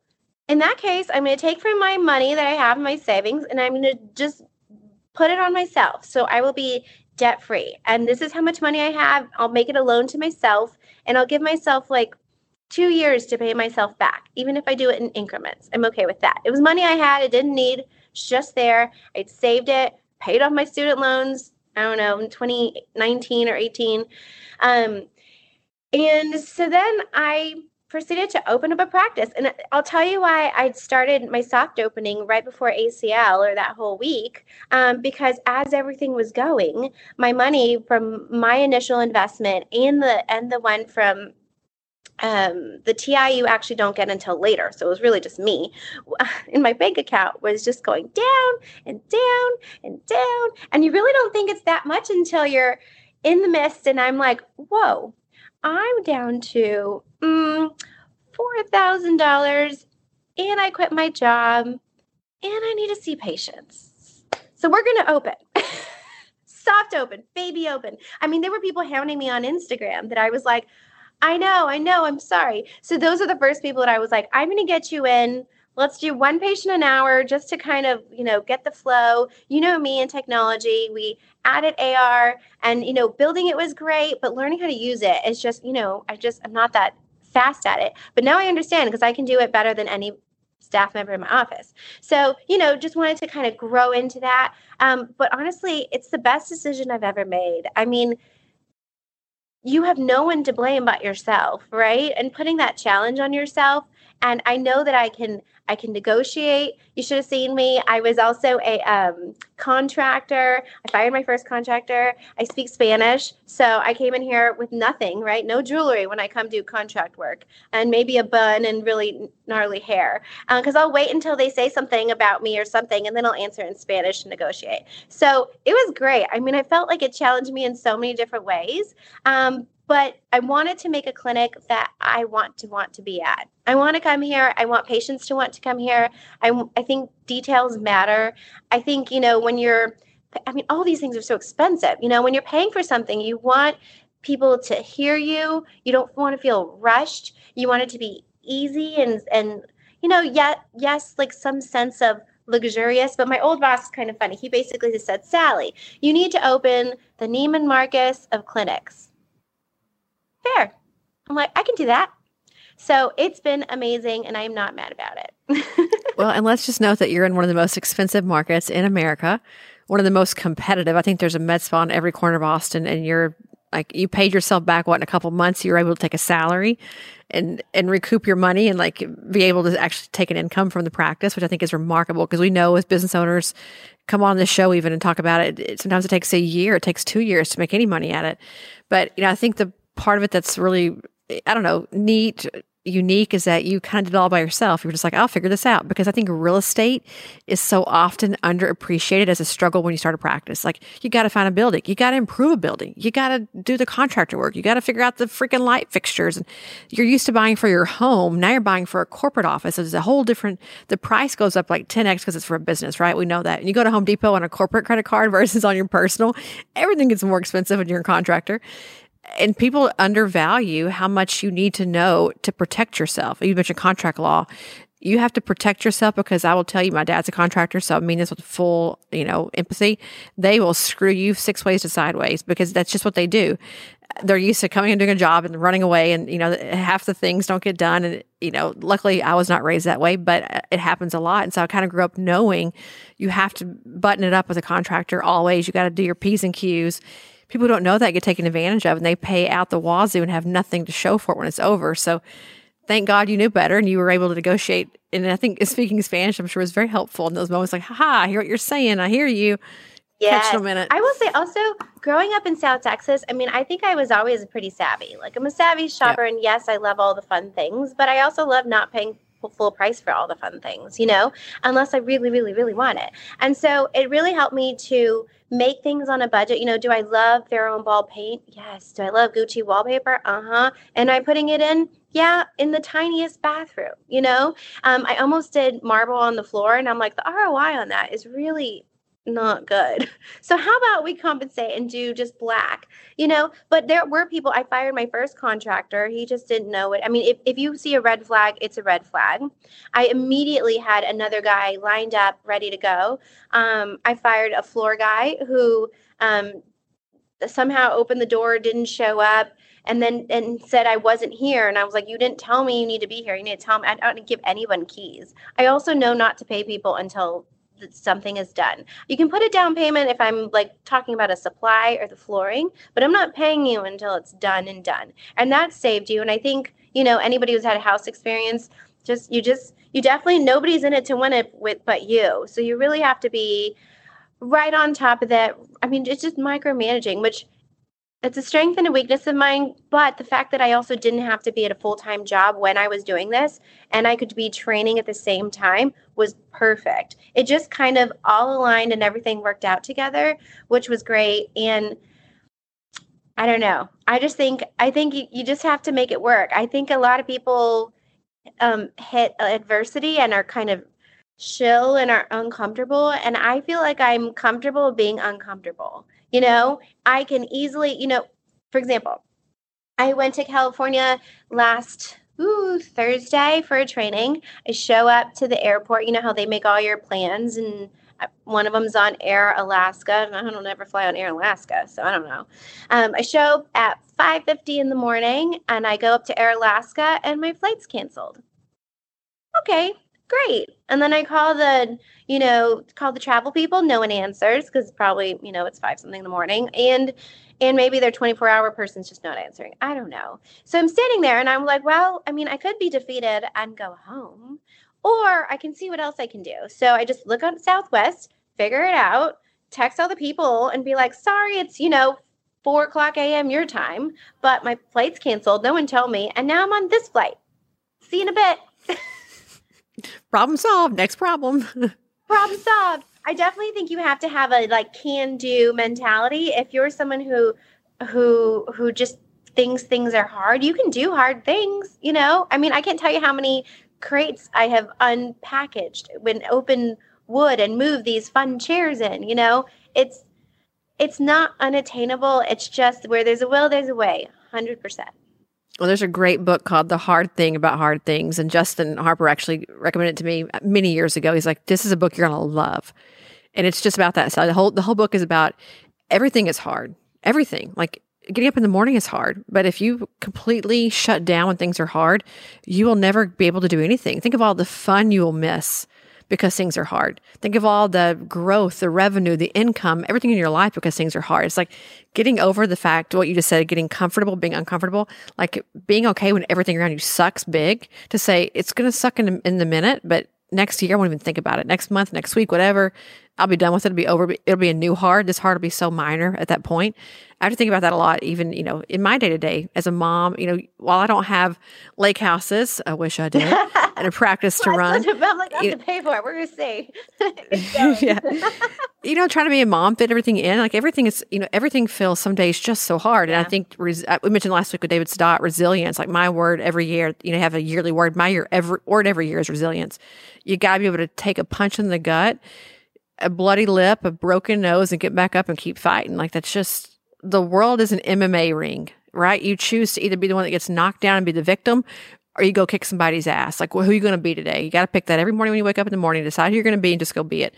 in that case, I'm going to take from my money that I have in my savings, and I'm going to just put it on myself. So I will be debt free. And this is how much money I have. I'll make it a loan to myself, and I'll give myself like." Two years to pay myself back, even if I do it in increments. I'm okay with that. It was money I had, I didn't need, it's just there. I'd saved it, paid off my student loans, I don't know, in 2019 or 18. Um, and so then I proceeded to open up a practice. And I'll tell you why I started my soft opening right before ACL or that whole week. Um, because as everything was going, my money from my initial investment and the and the one from um, the TI you actually don't get until later. So it was really just me. In my bank account was just going down and down and down. And you really don't think it's that much until you're in the mist. And I'm like, whoa, I'm down to mm, $4,000 and I quit my job and I need to see patients. So we're going to open. Soft open, baby open. I mean, there were people hounding me on Instagram that I was like, I know, I know, I'm sorry. So those are the first people that I was like, I'm going to get you in. Let's do one patient an hour just to kind of, you know, get the flow. You know me and technology. We added AR and, you know, building it was great, but learning how to use it is just, you know, I just, I'm not that fast at it. But now I understand because I can do it better than any staff member in my office. So, you know, just wanted to kind of grow into that. Um, but honestly, it's the best decision I've ever made. I mean, you have no one to blame but yourself, right? And putting that challenge on yourself. And I know that I can I can negotiate. You should have seen me. I was also a um, contractor. I fired my first contractor. I speak Spanish. So I came in here with nothing, right? No jewelry when I come do contract work and maybe a bun and really gnarly hair. Because uh, I'll wait until they say something about me or something and then I'll answer in Spanish and negotiate. So it was great. I mean, I felt like it challenged me in so many different ways. Um, but I wanted to make a clinic that I want to want to be at. I want to come here. I want patients to want to come here. I, I think details matter. I think, you know, when you're, I mean, all these things are so expensive. You know, when you're paying for something, you want people to hear you. You don't want to feel rushed. You want it to be easy and and you know, yet yes, like some sense of luxurious. But my old boss is kind of funny. He basically just said, Sally, you need to open the Neiman Marcus of clinics. Fair. I'm like, I can do that. So it's been amazing, and I'm not mad about it. well, and let's just note that you're in one of the most expensive markets in America, one of the most competitive. I think there's a med spa in every corner of Austin, and you're like you paid yourself back what in a couple months you were able to take a salary and and recoup your money and like be able to actually take an income from the practice which i think is remarkable because we know as business owners come on the show even and talk about it, it sometimes it takes a year it takes two years to make any money at it but you know i think the part of it that's really i don't know neat unique is that you kind of did it all by yourself. You were just like, I'll figure this out. Because I think real estate is so often underappreciated as a struggle when you start a practice. Like, you got to find a building, you got to improve a building, you got to do the contractor work, you got to figure out the freaking light fixtures. And you're used to buying for your home. Now you're buying for a corporate office. There's a whole different, the price goes up like 10x because it's for a business, right? We know that. And you go to Home Depot on a corporate credit card versus on your personal, everything gets more expensive when you're a contractor and people undervalue how much you need to know to protect yourself. You mentioned contract law. You have to protect yourself because I will tell you, my dad's a contractor, so I mean this with full, you know, empathy. They will screw you six ways to sideways because that's just what they do. They're used to coming and doing a job and running away, and you know, half the things don't get done. And you know, luckily I was not raised that way, but uh, it happens a lot. And so I kind of grew up knowing you have to button it up with a contractor always. You got to do your p's and q's people don't know that get taken advantage of and they pay out the wazoo and have nothing to show for it when it's over. So thank God you knew better and you were able to negotiate. And I think speaking Spanish, I'm sure was very helpful in those moments like, ha, I hear what you're saying. I hear you. Yeah. I will say also growing up in South Texas, I mean, I think I was always pretty savvy. Like I'm a savvy shopper yep. and yes, I love all the fun things, but I also love not paying full price for all the fun things, you know, unless I really, really, really want it. And so it really helped me to make things on a budget. You know, do I love Farrow and Ball paint? Yes. Do I love Gucci wallpaper? Uh huh. Am I putting it in? Yeah, in the tiniest bathroom. You know, um, I almost did marble on the floor, and I'm like, the ROI on that is really not good. So how about we compensate and do just black, you know? But there were people, I fired my first contractor. He just didn't know it. I mean, if, if you see a red flag, it's a red flag. I immediately had another guy lined up, ready to go. Um, I fired a floor guy who um, somehow opened the door, didn't show up and then and said I wasn't here. And I was like, you didn't tell me you need to be here. You need to tell me. I don't give anyone keys. I also know not to pay people until something is done. You can put a down payment if I'm like talking about a supply or the flooring, but I'm not paying you until it's done and done. And that saved you. And I think, you know, anybody who's had a house experience, just you just you definitely nobody's in it to win it with but you. So you really have to be right on top of that. I mean, it's just micromanaging, which it's a strength and a weakness of mine, but the fact that I also didn't have to be at a full time job when I was doing this and I could be training at the same time was perfect. It just kind of all aligned and everything worked out together, which was great. And I don't know. I just think I think you, you just have to make it work. I think a lot of people um, hit adversity and are kind of chill and are uncomfortable. And I feel like I'm comfortable being uncomfortable. You know, I can easily, you know, for example, I went to California last ooh, Thursday for a training. I show up to the airport. You know how they make all your plans, and uh, one of them's on Air Alaska. I don't ever fly on Air Alaska, so I don't know. Um, I show up at 5:50 in the morning, and I go up to Air Alaska, and my flight's canceled. Okay, great. And then I call the, you know, call the travel people. No one answers because probably, you know, it's five something in the morning. And and maybe their 24 hour person's just not answering. I don't know. So I'm standing there and I'm like, well, I mean, I could be defeated and go home, or I can see what else I can do. So I just look on Southwest, figure it out, text all the people and be like, sorry, it's, you know, four o'clock a.m. your time, but my flight's canceled. No one told me. And now I'm on this flight. See you in a bit. problem solved. Next problem. problem solved. I definitely think you have to have a like can do mentality. If you're someone who who who just thinks things are hard, you can do hard things, you know? I mean, I can't tell you how many crates I have unpackaged when open wood and move these fun chairs in, you know? It's it's not unattainable. It's just where there's a will, there's a way. 100%. Well, there's a great book called The Hard Thing About Hard Things. And Justin Harper actually recommended it to me many years ago. He's like, this is a book you're going to love. And it's just about that. So the whole, the whole book is about everything is hard. Everything. Like getting up in the morning is hard. But if you completely shut down when things are hard, you will never be able to do anything. Think of all the fun you will miss because things are hard. Think of all the growth, the revenue, the income, everything in your life because things are hard. It's like getting over the fact, what you just said, getting comfortable, being uncomfortable, like being okay when everything around you sucks big to say it's going to suck in, in the minute, but next year I won't even think about it. Next month, next week, whatever, I'll be done with it. It'll be over. It'll be a new hard. This hard will be so minor at that point. I have to think about that a lot, even, you know, in my day to day as a mom, you know, while I don't have lake houses, I wish I did, and a practice to run. I'm like, I have to pay for it. We're going to see. yeah. you know, trying to be a mom, fit everything in. Like everything is, you know, everything feels some days just so hard. Yeah. And I think res- we mentioned last week with David Stott, resilience. Like my word every year, you know, have a yearly word. My year, every word every year is resilience. You got to be able to take a punch in the gut a bloody lip, a broken nose, and get back up and keep fighting. Like that's just the world is an MMA ring, right? You choose to either be the one that gets knocked down and be the victim, or you go kick somebody's ass. Like, well, who are you going to be today? You got to pick that every morning when you wake up in the morning, decide who you're going to be, and just go be it,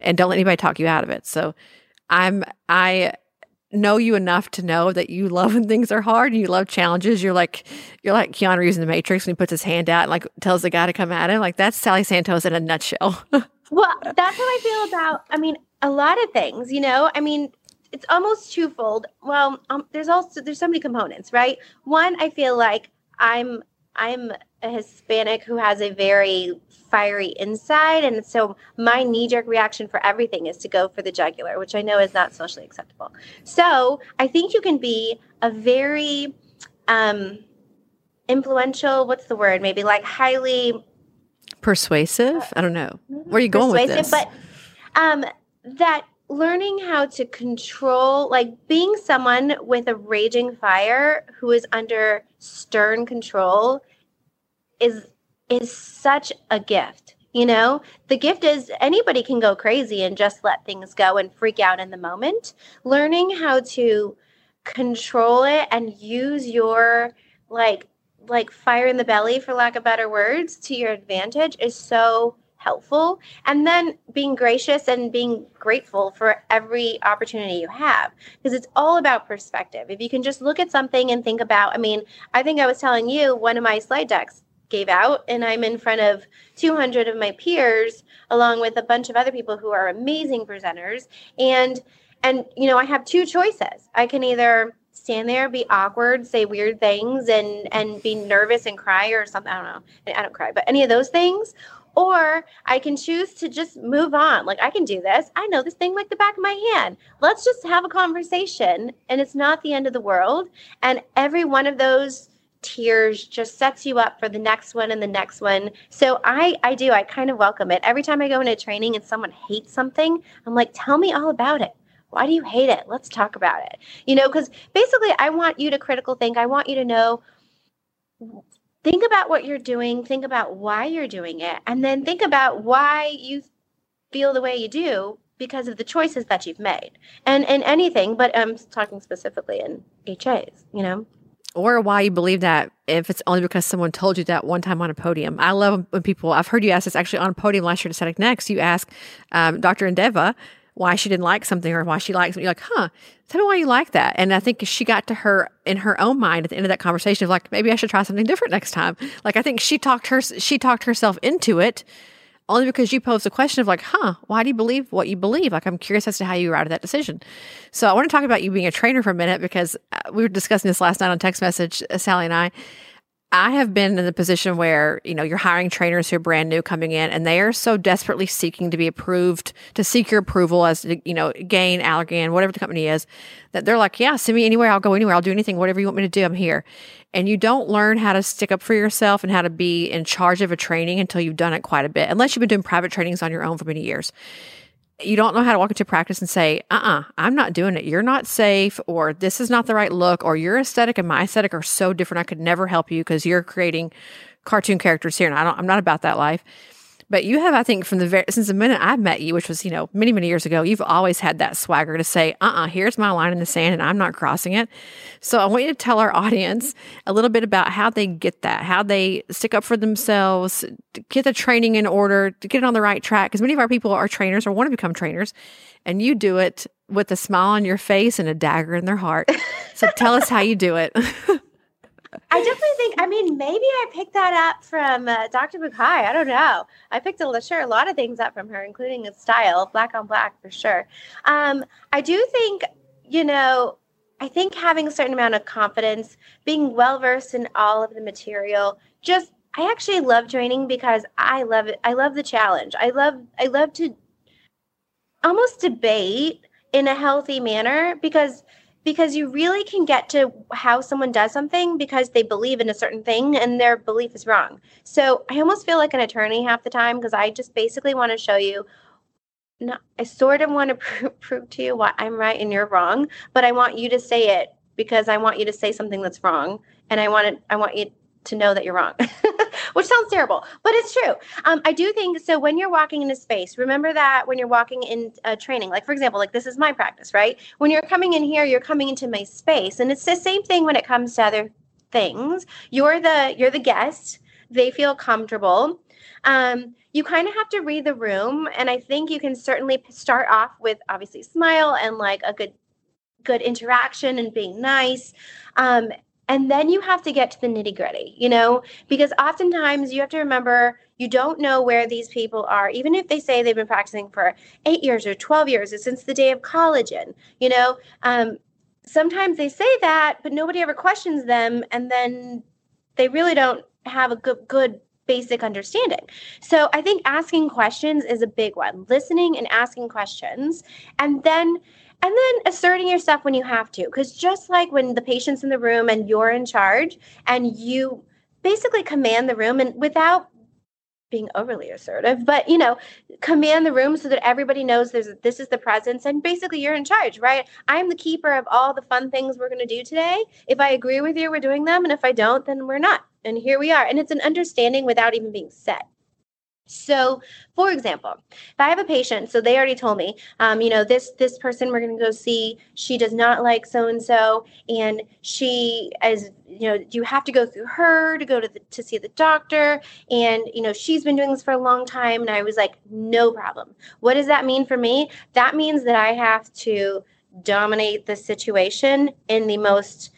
and don't let anybody talk you out of it. So, I'm I know you enough to know that you love when things are hard and you love challenges. You're like you're like Keanu Reeves in the Matrix when he puts his hand out and like tells the guy to come at him. Like that's Sally Santos in a nutshell. well, that's how I feel about. I mean, a lot of things. You know, I mean, it's almost twofold. Well, um, there's also there's so many components, right? One, I feel like I'm I'm a Hispanic who has a very fiery inside, and so my knee jerk reaction for everything is to go for the jugular, which I know is not socially acceptable. So I think you can be a very um, influential. What's the word? Maybe like highly persuasive. I don't know. where are you going with this, but um, that learning how to control like being someone with a raging fire who is under stern control is is such a gift you know? The gift is anybody can go crazy and just let things go and freak out in the moment. Learning how to control it and use your like like fire in the belly for lack of better words to your advantage is so helpful. And then being gracious and being grateful for every opportunity you have because it's all about perspective. If you can just look at something and think about i mean i think i was telling you one of my slide decks gave out and i'm in front of 200 of my peers along with a bunch of other people who are amazing presenters. And and you know i have two choices. I can either stand there, be awkward, say weird things, and and be nervous and cry or something. I don't know. I don't cry, but any of those things, or I can choose to just move on. Like, I can do this. I know this thing like the back of my hand. Let's just have a conversation. And it's not the end of the world. And every one of those tears just sets you up for the next one and the next one. So I I do. I kind of welcome it. Every time I go into training and someone hates something, I'm like, tell me all about it. Why do you hate it? Let's talk about it. You know, because basically I want you to critical think. I want you to know think about what you're doing, think about why you're doing it, and then think about why you feel the way you do because of the choices that you've made. And in anything, but I'm talking specifically in HAs, you know? Or why you believe that if it's only because someone told you that one time on a podium. I love when people, I've heard you ask this actually on a podium last year to Aesthetic Next. You ask um, Dr. Endeva, why she didn't like something or why she likes it. You're like, huh, tell me why you like that. And I think she got to her in her own mind at the end of that conversation of like, maybe I should try something different next time. Like I think she talked her she talked herself into it only because you posed a question of like, huh, why do you believe what you believe? Like I'm curious as to how you arrived at that decision. So I want to talk about you being a trainer for a minute because uh, we were discussing this last night on text message, uh, Sally and I. I have been in the position where, you know, you're hiring trainers who are brand new coming in and they are so desperately seeking to be approved, to seek your approval as, you know, GAIN, Allergan, whatever the company is, that they're like, yeah, send me anywhere. I'll go anywhere. I'll do anything, whatever you want me to do. I'm here. And you don't learn how to stick up for yourself and how to be in charge of a training until you've done it quite a bit, unless you've been doing private trainings on your own for many years you don't know how to walk into practice and say, uh uh-uh, uh, i am not doing it. You're not safe, or this is not the right look, or your aesthetic and my aesthetic are so different. I could never help you because you're creating cartoon characters here. And I don't, I'm not about that life. But you have, I think, from the very since the minute I met you, which was you know many many years ago, you've always had that swagger to say, "Uh, uh here's my line in the sand, and I'm not crossing it." So I want you to tell our audience a little bit about how they get that, how they stick up for themselves, get the training in order, to get it on the right track. Because many of our people are trainers or want to become trainers, and you do it with a smile on your face and a dagger in their heart. So tell us how you do it. I definitely think. I mean, maybe I picked that up from uh, Dr. Bucay. I don't know. I picked a sure a lot of things up from her, including a style, black on black for sure. Um, I do think, you know, I think having a certain amount of confidence, being well versed in all of the material, just I actually love training because I love it. I love the challenge. I love I love to almost debate in a healthy manner because because you really can get to how someone does something because they believe in a certain thing and their belief is wrong. So I almost feel like an attorney half the time because I just basically want to show you. No, I sort of want to prove, prove to you why I'm right and you're wrong, but I want you to say it because I want you to say something that's wrong, and I want it. I want you to know that you're wrong, which sounds terrible, but it's true. Um, I do think so. When you're walking into space, remember that when you're walking in uh, training, like for example, like this is my practice, right? When you're coming in here, you're coming into my space, and it's the same thing when it comes to other things. You're the you're the guest. They feel comfortable. Um, you kind of have to read the room, and I think you can certainly start off with obviously smile and like a good good interaction and being nice. Um, and then you have to get to the nitty gritty, you know, because oftentimes you have to remember you don't know where these people are, even if they say they've been practicing for eight years or 12 years or since the day of collagen, you know. Um, sometimes they say that, but nobody ever questions them. And then they really don't have a good, good basic understanding. So I think asking questions is a big one. Listening and asking questions. And then and then asserting yourself when you have to because just like when the patient's in the room and you're in charge and you basically command the room and without being overly assertive but you know command the room so that everybody knows there's this is the presence and basically you're in charge right? I'm the keeper of all the fun things we're going to do today. If i agree with you we're doing them and if i don't then we're not. And here we are. And it's an understanding without even being said so, for example, if I have a patient, so they already told me, um, you know, this this person we're going to go see, she does not like so and so, and she as you know, you have to go through her to go to the to see the doctor, and you know, she's been doing this for a long time, and I was like, no problem. What does that mean for me? That means that I have to dominate the situation in the most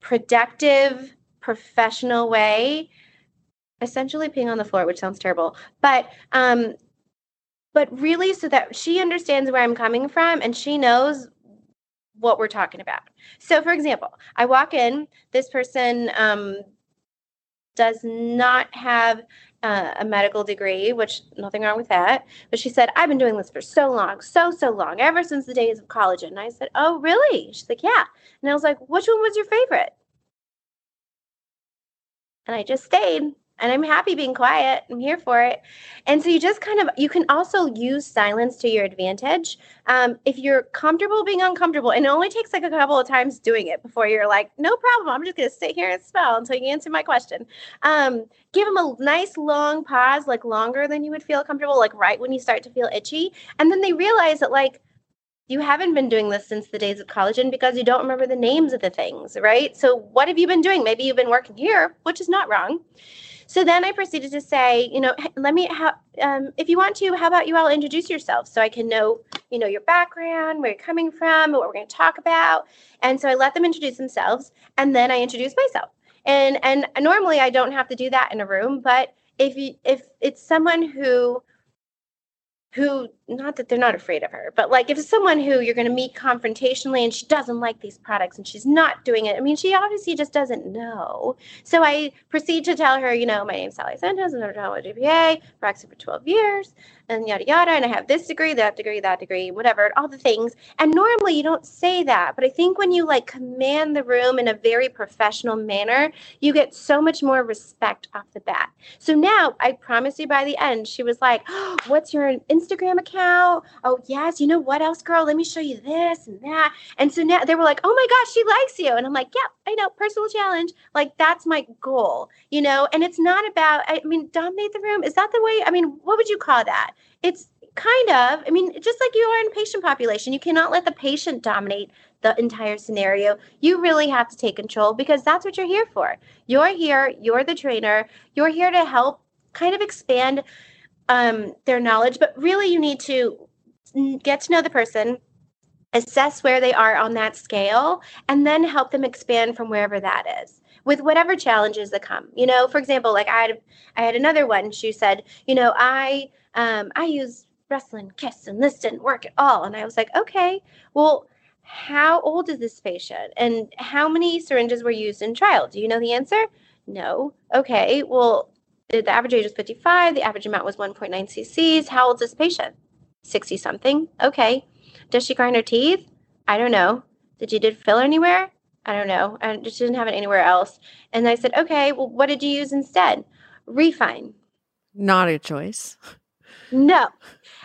productive, professional way essentially peeing on the floor, which sounds terrible. But um, but really so that she understands where I'm coming from and she knows what we're talking about. So, for example, I walk in, this person um, does not have uh, a medical degree, which nothing wrong with that. But she said, I've been doing this for so long, so, so long, ever since the days of college. And I said, Oh, really? She's like, Yeah. And I was like, Which one was your favorite? And I just stayed and I'm happy being quiet. I'm here for it. And so you just kind of you can also use silence to your advantage. Um, if you're comfortable being uncomfortable, and it only takes like a couple of times doing it before you're like, no problem. I'm just gonna sit here and spell until you answer my question. Um, give them a nice long pause, like longer than you would feel comfortable, like right when you start to feel itchy, and then they realize that like you haven't been doing this since the days of collagen because you don't remember the names of the things, right? So what have you been doing? Maybe you've been working here, which is not wrong. So then I proceeded to say, you know, let me, um, if you want to, how about you all introduce yourself so I can know, you know, your background, where you're coming from, what we're going to talk about. And so I let them introduce themselves, and then I introduce myself. And and normally I don't have to do that in a room, but if you if it's someone who who not that they're not afraid of her but like if it's someone who you're going to meet confrontationally and she doesn't like these products and she's not doing it i mean she obviously just doesn't know. So i proceed to tell her you know my name's sally santos i'm a gpa practicing for 12 years and yada yada and i have this degree that degree that degree whatever all the things and normally you don't say that but i think when you like command the room in a very professional manner you get so much more respect off the bat so now i promise you by the end she was like oh, what's your instagram account oh yes you know what else girl let me show you this and that and so now they were like oh my gosh she likes you and i'm like yeah I know, personal challenge. Like that's my goal, you know. And it's not about. I mean, dominate the room. Is that the way? I mean, what would you call that? It's kind of. I mean, just like you are in patient population, you cannot let the patient dominate the entire scenario. You really have to take control because that's what you're here for. You're here. You're the trainer. You're here to help kind of expand um, their knowledge, but really you need to get to know the person assess where they are on that scale, and then help them expand from wherever that is with whatever challenges that come. You know, for example, like I had I had another one. She said, you know, I um, I use Restylane Kysse and this didn't work at all. And I was like, okay, well, how old is this patient, and how many syringes were used in trial? Do you know the answer? No. Okay. Well, the average age was 55. The average amount was 1.9 cc's. How old is this patient? 60 something. Okay. Does she grind her teeth? I don't know. Did you did filler anywhere? I don't know. I just didn't have it anywhere else. And I said, okay, well, what did you use instead? Refyne. Not a choice. No.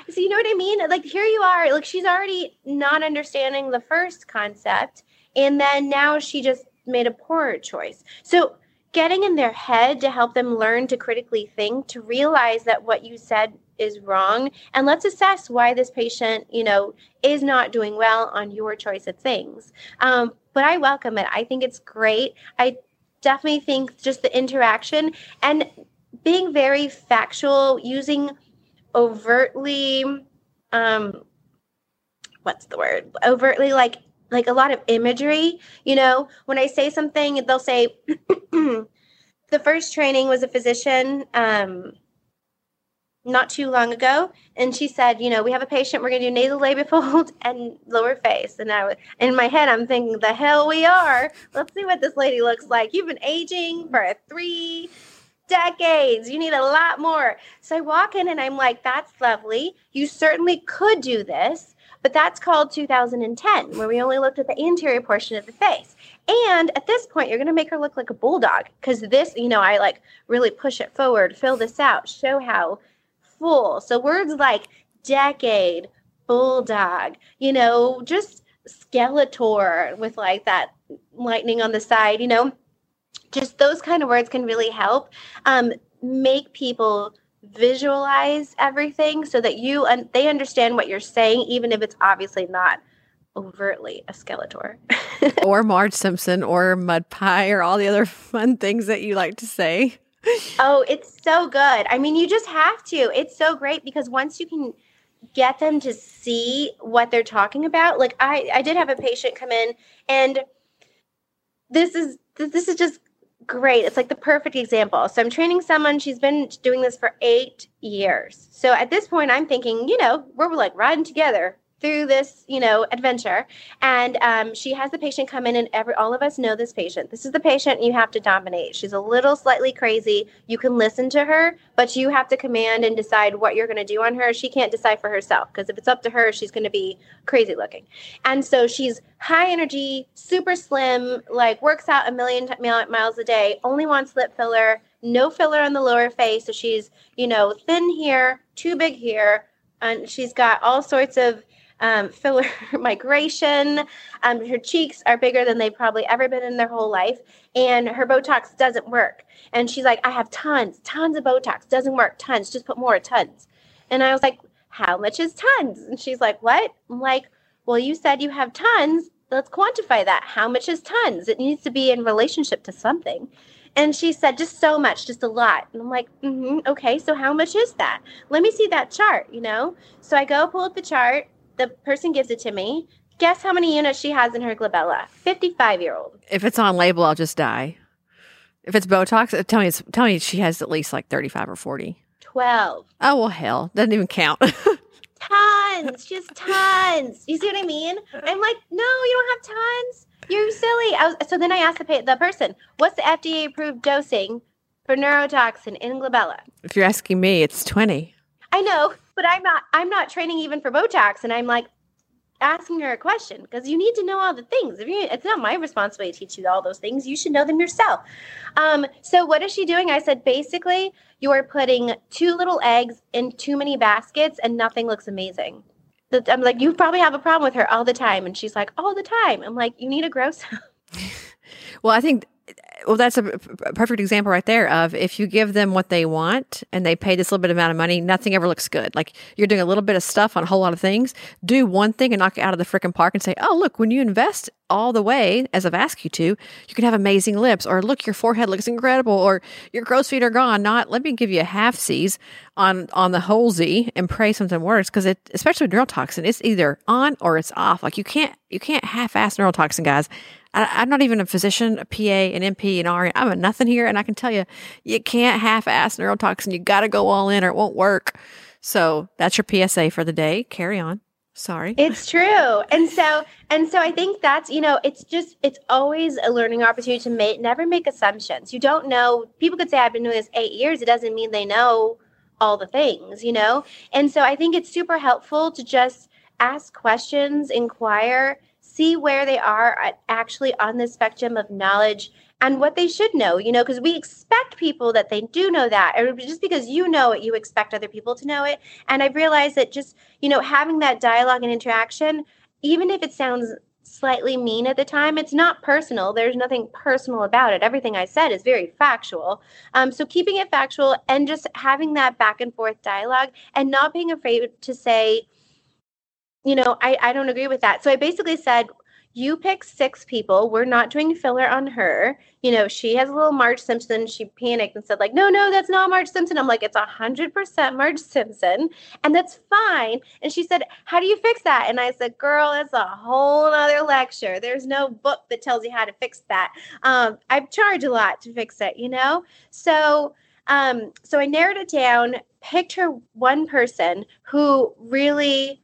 So you know what I mean? Like here you are, like she's already not understanding the first concept, and then now she just made a poorer choice. So getting in their head to help them learn to critically think, to realize that what you said is wrong and let's assess why this patient you know is not doing well on your choice of things um, but i welcome it i think it's great i definitely think just the interaction and being very factual using overtly um what's the word overtly like like a lot of imagery you know when i say something they'll say the first training was a physician um not too long ago, and she said, "You know, we have a patient. We're going to do nasolabial fold and lower face." And I, was, in my head, I'm thinking, "The hell we are! Let's see what this lady looks like. You've been aging for three decades. You need a lot more." So I walk in, and I'm like, "That's lovely. You certainly could do this." But that's called 2010, where we only looked at the anterior portion of the face. And at this point, you're going to make her look like a bulldog because this, you know, I like really push it forward, fill this out, show how full. So words like decade, bulldog, you know, just skeletor with like that lightning on the side, you know, just those kind of words can really help um, make people visualize everything so that you and they understand what you're saying, even if it's obviously not overtly a skeletor. or Marge Simpson or Mud Pie or all the other fun things that you like to say oh, it's so good. I mean, you just have to. It's so great because once you can get them to see what they're talking about, like I I did have a patient come in and this is this is just great. It's like the perfect example. So I'm training someone, she's been doing this for 8 years. So at this point I'm thinking, you know, we're like riding together through this, you know, adventure. And um, she has the patient come in, and every all of us know this patient. This is the patient you have to dominate. She's a little slightly crazy. You can listen to her, but you have to command and decide what you're going to do on her. She can't decide for herself because if it's up to her, she's going to be crazy looking. And so she's high energy, super slim, like works out a million t- miles a day, only wants lip filler, no filler on the lower face. So she's, you know, thin here, too big here. And she's got all sorts of um, filler migration. Um, her cheeks are bigger than they've probably ever been in their whole life, and her Botox doesn't work. And she's like, I have tons, tons of Botox, doesn't work, tons, just put more, tons. And I was like, How much is tons? And she's like, What? I'm like, Well, you said you have tons. Let's quantify that. How much is tons? It needs to be in relationship to something. And she said, just so much, just a lot. And I'm like, mm-hmm, okay, so how much is that? Let me see that chart, you know? So I go pull up the chart the person gives it to me. Guess how many units she has in her glabella? 55 year old. If it's on label, I'll just die. If it's Botox, uh, tell me it's, tell me she has at least like 35 or 40. 12. Oh, well, hell. Doesn't even count. tons. Just tons. You see what I mean? I'm like, no, you don't have tons. You're silly. Was, so then I asked the, the person, what's the FDA approved dosing for neurotoxin in glabella? If you're asking me, it's 20. I know but I'm not I'm not training even for Botox and I'm like asking her a question because you need to know all the things. If you, it's not my responsibility to teach you all those things. You should know them yourself. Um, so what is she doing? I said basically you're putting two little eggs in too many baskets and nothing looks amazing. I'm like, you probably have a problem with her all the time. And she's like, all the time. I'm like, you need to grow some. Well, I think well, that's a, perfect example right there of if you give them what they want and they pay this little bit amount of money, nothing ever looks good. Like you're doing a little bit of stuff on a whole lot of things. Do one thing and knock it out of the freaking park and say, oh, look, when you invest all the way, as I've asked you to, you can have amazing lips, or look, your forehead looks incredible, or your crow's feet are gone. Not let me give you a half C's on on the whole Z and pray something works because it, especially neurotoxin, it's either on or it's off. Like you can't you can't half ass neurotoxin, guys. I, am not even a physician, a PA, an NP, an RN. I'm a nothing here. And I can tell you, you can't half ass neurotoxin. You got to go all in or it won't work. So that's your PSA for the day. Carry on. Sorry. It's true. And so and so I think that's, you know, it's just it's always a learning opportunity to make never make assumptions. You don't know people could say I've been doing this 8 years. It doesn't mean they know all the things, you know? And so I think it's super helpful to just ask questions, inquire, see where they are actually on the spectrum of knowledge and what they should know, you know, because we expect people that they do know that. Or just because you know it, you expect other people to know it. And I've realized that just, you know, having that dialogue and interaction, even if it sounds slightly mean at the time, it's not personal. There's nothing personal about it. Everything I said is very factual. Um, so keeping it factual and just having that back and forth dialogue and not being afraid to say, you know, I, I don't agree with that. So I basically said, you pick six people. We're not doing filler on her. You know, she has a little Marge Simpson. She panicked and said, like, no, no, that's not Marge Simpson. I'm like, it's a hundred percent Marge Simpson, and that's fine. And she said, how do you fix that? And I said, girl, it's a whole other lecture. There's no book that tells you how to fix that. Um, I charge a lot to fix it, you know. So, um, so I narrowed it down, picked her one person who really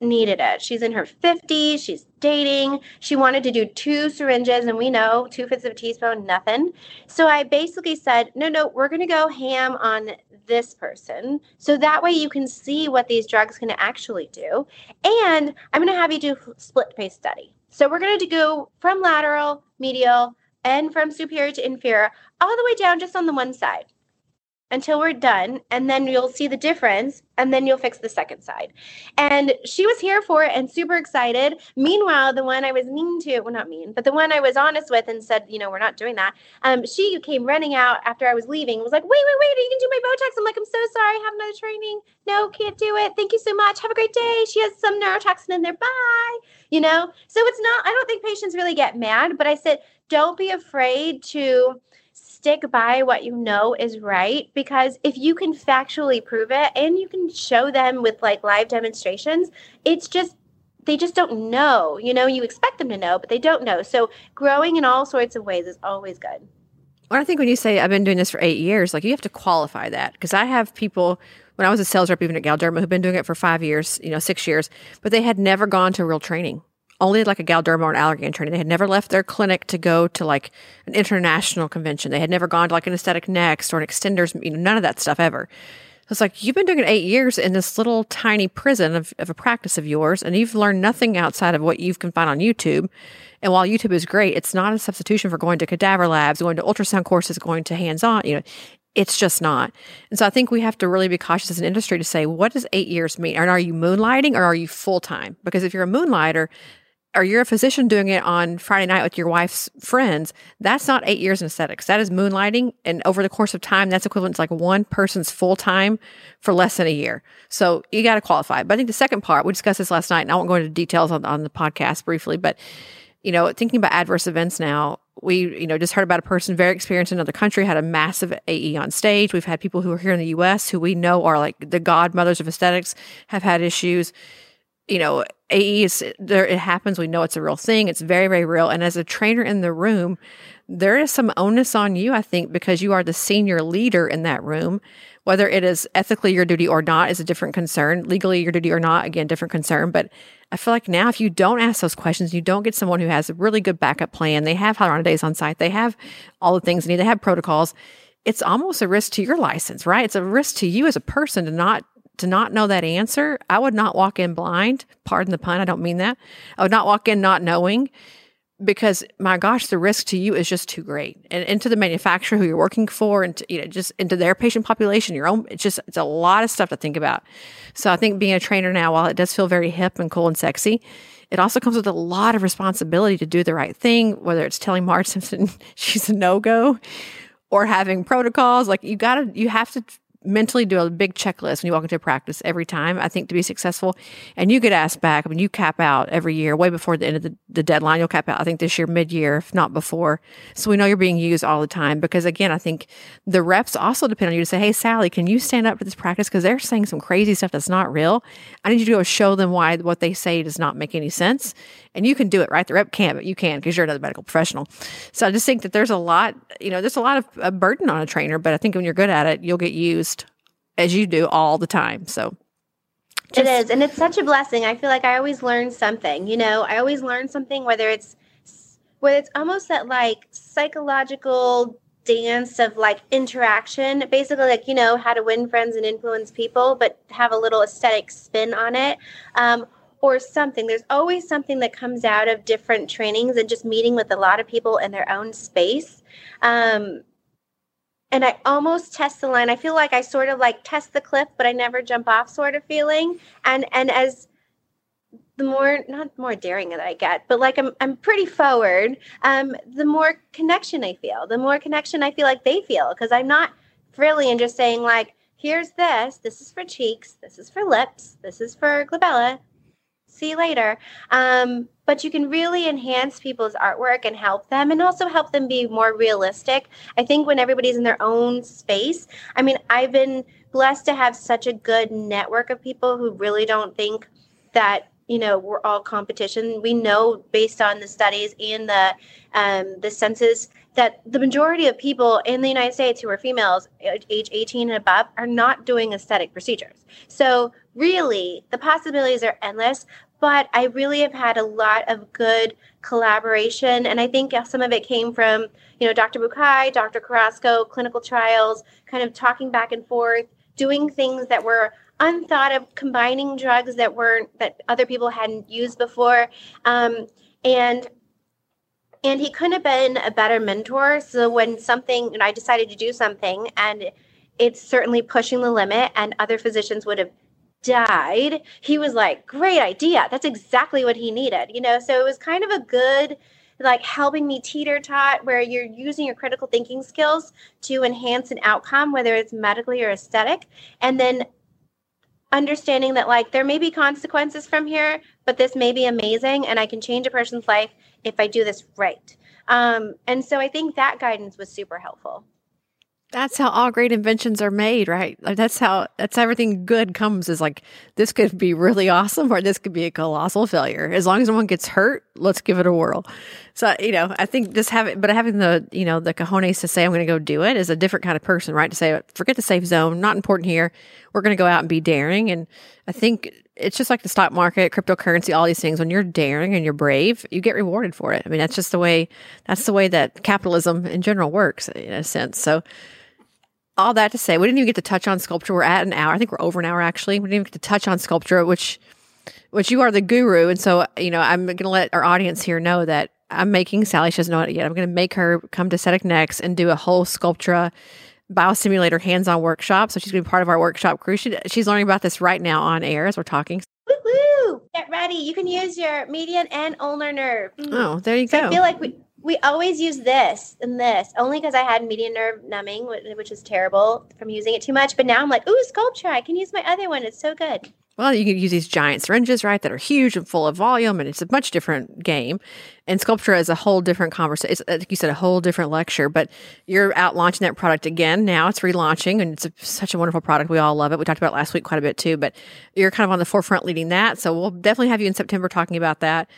needed it. She's in her 50s, she's dating. She wanted to do two syringes, and we know two fifths of a teaspoon, nothing. So I basically said, no, no, we're going to go ham on this person. So that way you can see what these drugs can actually do. And I'm going to have you do split face study. So we're going to go from lateral, medial, and from superior to inferior, all the way down just on the one side until we're done and then you'll see the difference and then you'll fix the second side. And she was here for it and super excited. Meanwhile the one i was mean to well not mean but the one i was honest with and said you know we're not doing that um, she came running out after i was leaving was like wait wait wait you can do my botox. I'm like i'm so sorry i have another training. No can't do it. Thank you so much. Have a great day. She has some neurotoxin in there. Bye. You know? So it's not i don't think patients really get mad but i said don't be afraid to stick by what you know is right because if you can factually prove it and you can show them with like live demonstrations, it's just they just don't know. You know, you expect them to know, but they don't know. So growing in all sorts of ways is always good. Well, I think when you say I've been doing this for eight years, like you have to qualify that because I have people when I was a sales rep, even at Galderma, who've been doing it for five years, you know, six years, but they had never gone to real training only like a Galderma or an Allergan training. They had never left their clinic to go to like an international convention. They had never gone to like an aesthetic next or an extenders, you know, none of that stuff ever. So it's like you've been doing it eight years in this little tiny prison of, of a practice of yours, and you've learned nothing outside of what you can find on YouTube. And while YouTube is great, it's not a substitution for going to cadaver labs, going to ultrasound courses, going to hands on. You know, it's just not. And so I think we have to really be cautious as an industry to say, what does eight years mean? And are you moonlighting or are you full time? Because if you're a moonlighter, or you're a physician doing it on Friday night with your wife's friends, that's not eight years in aesthetics. That is moonlighting. And over the course of time, that's equivalent to like one person's full time for less than a year. So you got to qualify. But I think the second part, we discussed this last night, and I won't go into details on, on the podcast briefly, but you know, thinking about adverse events now, we, you know, just heard about a person very experienced in another country, had a massive AE on stage. We've had people who are here in the US who we know are like the godmothers of aesthetics have had issues you know, AE is there, it happens. We know it's a real thing. It's very, very real. And as a trainer in the room, there is some onus on you, I think, because you are the senior leader in that room. Whether it is ethically your duty or not is a different concern. Legally your duty or not, again, different concern. But I feel like now if you don't ask those questions, you don't get someone who has a really good backup plan. They have hyaluronidase on site. They have all the things they need. They have protocols. It's almost a risk to your license, right? It's a risk to you as a person to not to not know that answer, I would not walk in blind. Pardon the pun, I don't mean that. I would not walk in not knowing because my gosh, the risk to you is just too great. And, into the manufacturer who you're working for and to, you know, just into their patient population, your own, it's just, it's a lot of stuff to think about. So I think being a trainer now, while it does feel very hip and cool and sexy, it also comes with a lot of responsibility to do the right thing, whether it's telling Marge Simpson she's a no go or having protocols. Like you gotta, you have to mentally do a big checklist when you walk into practice every time, I think, to be successful. And you get asked back. I mean, you cap out every year, way before the end of the, the deadline. You'll cap out, I think, this year, mid year, if not before. So we know you're being used all the time because, again, I think the reps also depend on you to say, hey, Sally, can you stand up for this practice? Because they're saying some crazy stuff that's not real. I need you to go show them why what they say does not make any sense. And you can do it, right? The rep can't, but you can because you're another medical professional. So I just think that there's a lot, you know, there's a lot of a burden on a trainer, but I think when you're good at it, you'll get used as you do all the time. So just, it is. And it's such a blessing. I feel like I always learn something, you know, I always learn something, whether it's, whether it's almost that like psychological dance of like interaction, basically like, you know, how to win friends and influence people, but have a little aesthetic spin on it. Um, or something. There's always something that comes out of different trainings and just meeting with a lot of people in their own space. Um, and I almost test the line. I feel like I sort of like test the cliff, but I never jump off sort of feeling. And and as the more not more daring that I get, but like I'm I'm pretty forward, um, the more connection I feel. The more connection I feel like they feel because I'm not frilly and just saying like, here's this, this is for cheeks, this is for lips, this is for glabella, see you later. Um, but you can really enhance people's artwork and help them and also help them be more realistic. I think when everybody's in their own space, I mean, I've been blessed to have such a good network of people who really don't think that you know we're all competition we know based on the studies and the um, the census that the majority of people in the united states who are females age 18 and above are not doing aesthetic procedures so really the possibilities are endless but I really have had a lot of good collaboration. And I think some of it came from, you know, Dr. Bucay, Dr. Carrasco, clinical trials, kind of talking back and forth, doing things that were unthought of, combining drugs that weren't, that other people hadn't used before. Um, and and he couldn't have been a better mentor. So when something, and I decided to do something, and it's certainly pushing the limit, and other physicians would have died, he was like, great idea. That's exactly what he needed, you know? So it was kind of a good, like helping me teeter tot where you're using your critical thinking skills to enhance an outcome, whether it's medically or aesthetic. And then understanding that like there may be consequences from here, but this may be amazing and I can change a person's life if I do this right. Um, and so I think that guidance was super helpful. That's how all great inventions are made, right? Like that's how that's everything good comes is like this could be really awesome or this could be a colossal failure. As long as no one gets hurt, let's give it a whirl. So, you know, I think just having but having the, you know, the cojones to say I'm going to go do it is a different kind of person, right? To say forget the safe zone, not important here. We're going to go out and be daring and I think it's just like the stock market, cryptocurrency, all these things. When you're daring and you're brave, you get rewarded for it. I mean, that's just the way that's the way that capitalism in general works in a sense. So all that to say, we didn't even get to touch on Sculptra. We're at an hour. I think we're over an hour actually. We didn't even get to touch on Sculptra, which which you are the guru. And so, you know, I'm going to let our audience here know that I'm making Sally. She doesn't know it yet. I'm going to make her come to Aesthetic Next and do a whole Sculptra biostimulator hands-on workshop. So she's going to be part of our workshop crew. She, she's learning about this right now on air as we're talking. Woo woo! Get ready. You can use your median and ulnar nerve. Oh, there you so go. I feel like we we always use this and this only because I had median nerve numbing, which is terrible from using it too much. But now I'm like, ooh, Sculptra! I can use my other one. It's so good. Well, you can use these giant syringes, right, that are huge and full of volume, and it's a much different game. And Sculptra is a whole different conversation. It's, like you said, a whole different lecture. But you're out launching that product again now. It's relaunching, and it's a, such a wonderful product. We all love it. We talked about last week quite a bit too. But you're kind of on the forefront leading that. So we'll definitely have you in September talking about that.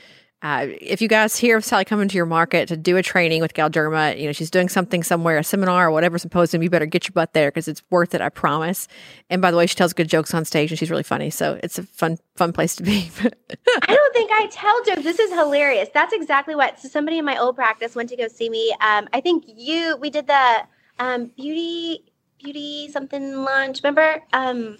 Uh, if you guys hear of Sally coming to your market to do a training with Galderma, you know, she's doing something somewhere, a seminar or whatever symposium, you better get your butt there because it's worth it, I promise. And by the way, she tells good jokes on stage and she's really funny. So it's a fun, fun place to be. I don't think I tell jokes. This is hilarious. That's exactly what. So somebody in my old practice went to go see me. Um, I think you, we did the um, beauty, beauty something lunch. Remember? Um,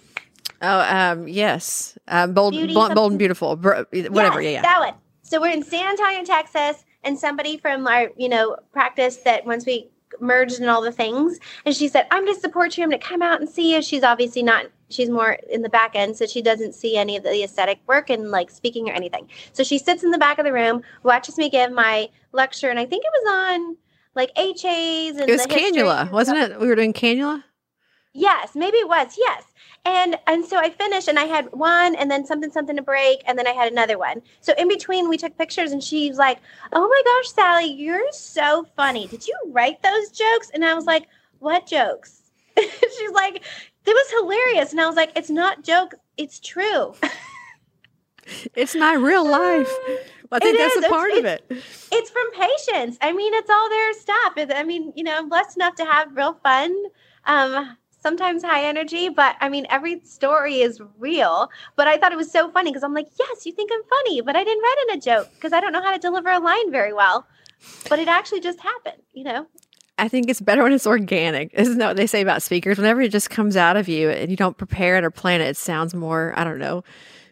oh, um, yes. Uh, bold, bold, bold, and beautiful. Whatever. Yes, yeah, yeah. That one. So we're in San Antonio, Texas, and somebody from our, you know, practice that once we merged and all the things. And she said, I'm going to support you. I'm going to come out and see you. She's obviously not, she's more in the back end. So she doesn't see any of the aesthetic work and like speaking or anything. So she sits in the back of the room, watches me give my lecture. And I think it was on like HAs and it was cannula, wasn't it? We were doing cannula. Yes, maybe it was. Yes. And and so I finished and I had one and then something something to break and then I had another one. So in between we took pictures and she's like, "Oh my gosh, Sally, you're so funny. Did you write those jokes?" And I was like, "What jokes?" she's like, "It was hilarious." And I was like, "It's not jokes, it's true." it's my real life. I think It that's is. a part It's- of it. it's from patients. I mean, it's all their stuff. I mean, you know, I'm blessed enough to have real fun, um, sometimes high energy, but I mean, every story is real. But I thought it was so funny because I'm like, yes, you think I'm funny, but I didn't write in a joke because I don't know how to deliver a line very well. But it actually just happened, you know? I think it's better when it's organic. Isn't that what they say about speakers? Whenever it just comes out of you and you don't prepare it or plan it, it sounds more, I don't know.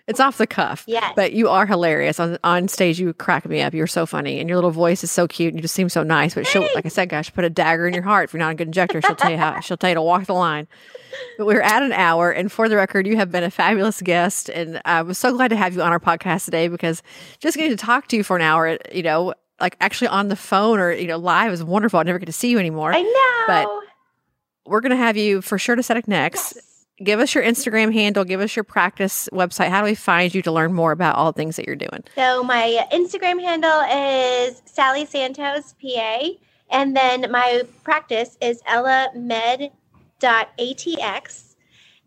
It's off the cuff. Yes. But you are hilarious. On on stage, you crack me up. You're so funny. And your little voice is so cute. And you just seem so nice. But she'll, like I said, gosh, put a dagger in your heart if you're not a good injector. She'll tell you how, she'll tell you to walk the line. But we're at an hour. And for the record, you have been a fabulous guest. And I was so glad to have you on our podcast today because just getting to talk to you for an hour, you know, like actually on the phone or, you know, live is wonderful. I never get to see you anymore I know. But- we're going to have you for sure to Aesthetic next. Give us your Instagram handle. Give us your practice website. How do we find you to learn more about all the things that you're doing? So my Instagram handle is Sally Santos PA, and then my practice is ellamed.atx,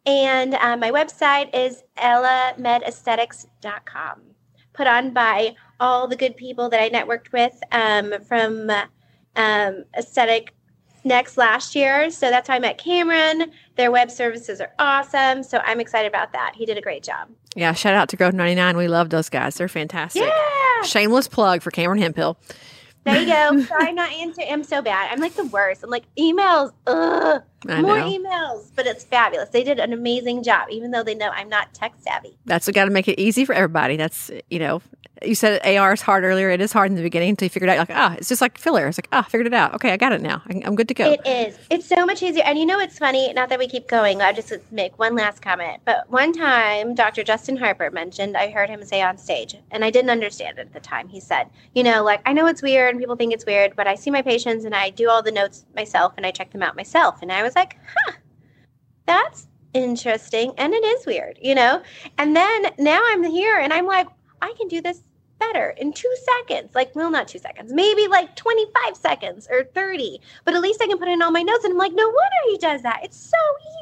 and uh, my website is ellamedaesthetics.com. Put on by all the good people that I networked with um, from um, Aesthetic Next last year. So that's how I met Cameron. Their web services are awesome. So I'm excited about that. He did a great job. Yeah, shout out to Growth 99. We love those guys. They're fantastic. Yeah. Shameless plug for Cameron Hempill. There you go. Sorry, I'm not answering. I'm so bad. I'm like the worst. I'm like emails. Ugh, I more know. emails. But it's fabulous. They did an amazing job, even though they know I'm not tech savvy. That's what got to make it easy for everybody. That's, you know, you said AR is hard earlier. It is hard in the beginning until you figure it out, like, ah, it's just like filler. It's like, ah, I figured it out. Okay, I got it now. I- I'm good to go. It is. It's so much easier. And you know what's funny? Not that we keep going. I'll just make one last comment. But one time, Dr. Justin Harper mentioned, I heard him say on stage, and I didn't understand it at the time. He said, you know, like, I know it's weird and people think it's weird, but I see my patients and I do all the notes myself and I check them out myself. And I was like, huh, that's interesting. And it is weird, you know? And then now I'm here and I'm like, I can do this better in two seconds. Like, well, not two seconds, maybe like 25 seconds or 30. But at least I can put in all my notes. And I'm like, no wonder he does that. It's so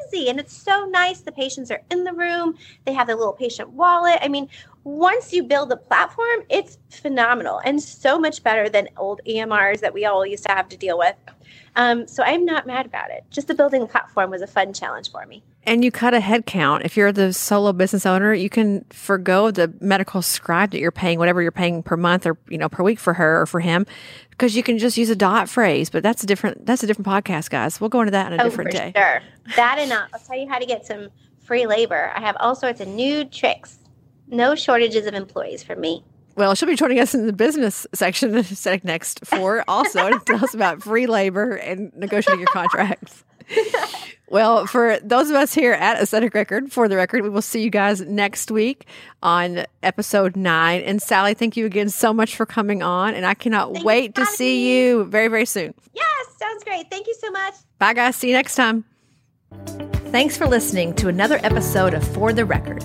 easy. And it's so nice. The patients are in the room, they have their little patient wallet. I mean, once you build a platform, it's phenomenal and so much better than old EMRs that we all used to have to deal with. Um, so I'm not mad about it. Just the building platform was a fun challenge for me. And you cut a head count. If you're the solo business owner, you can forego the medical scribe that you're paying, whatever you're paying per month or you know per week for her or for him, because you can just use a dot phrase. But that's a different that's a different podcast, guys. We'll go into that on a different for day. Sure. That and uh, I'll tell you how to get some free labor. I have all sorts of new tricks. No shortages of employees for me. Well, she'll be joining us in the business section Next for also to tell us about free labor and negotiating your contracts. well, for those of us here at Aesthetic Record, for the record, we will see you guys next week on episode nine. And Sally, thank you again so much for coming on. And I cannot Thank wait to see me. you very, very soon. Yes, sounds great. Thank you so much. Bye, guys. See you next time. Thanks for listening to another episode of For the Record.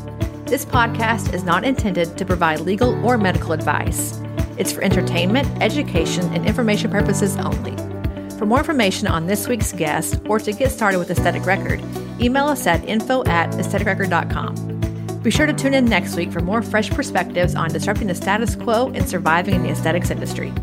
This podcast is not intended to provide legal or medical advice. It's for entertainment, education, and information purposes only. For more information on this week's guest or to get started with Aesthetic Record, email us at info at aestheticrecord.com. Be sure to tune in next week for more fresh perspectives on disrupting the status quo and surviving in the aesthetics industry.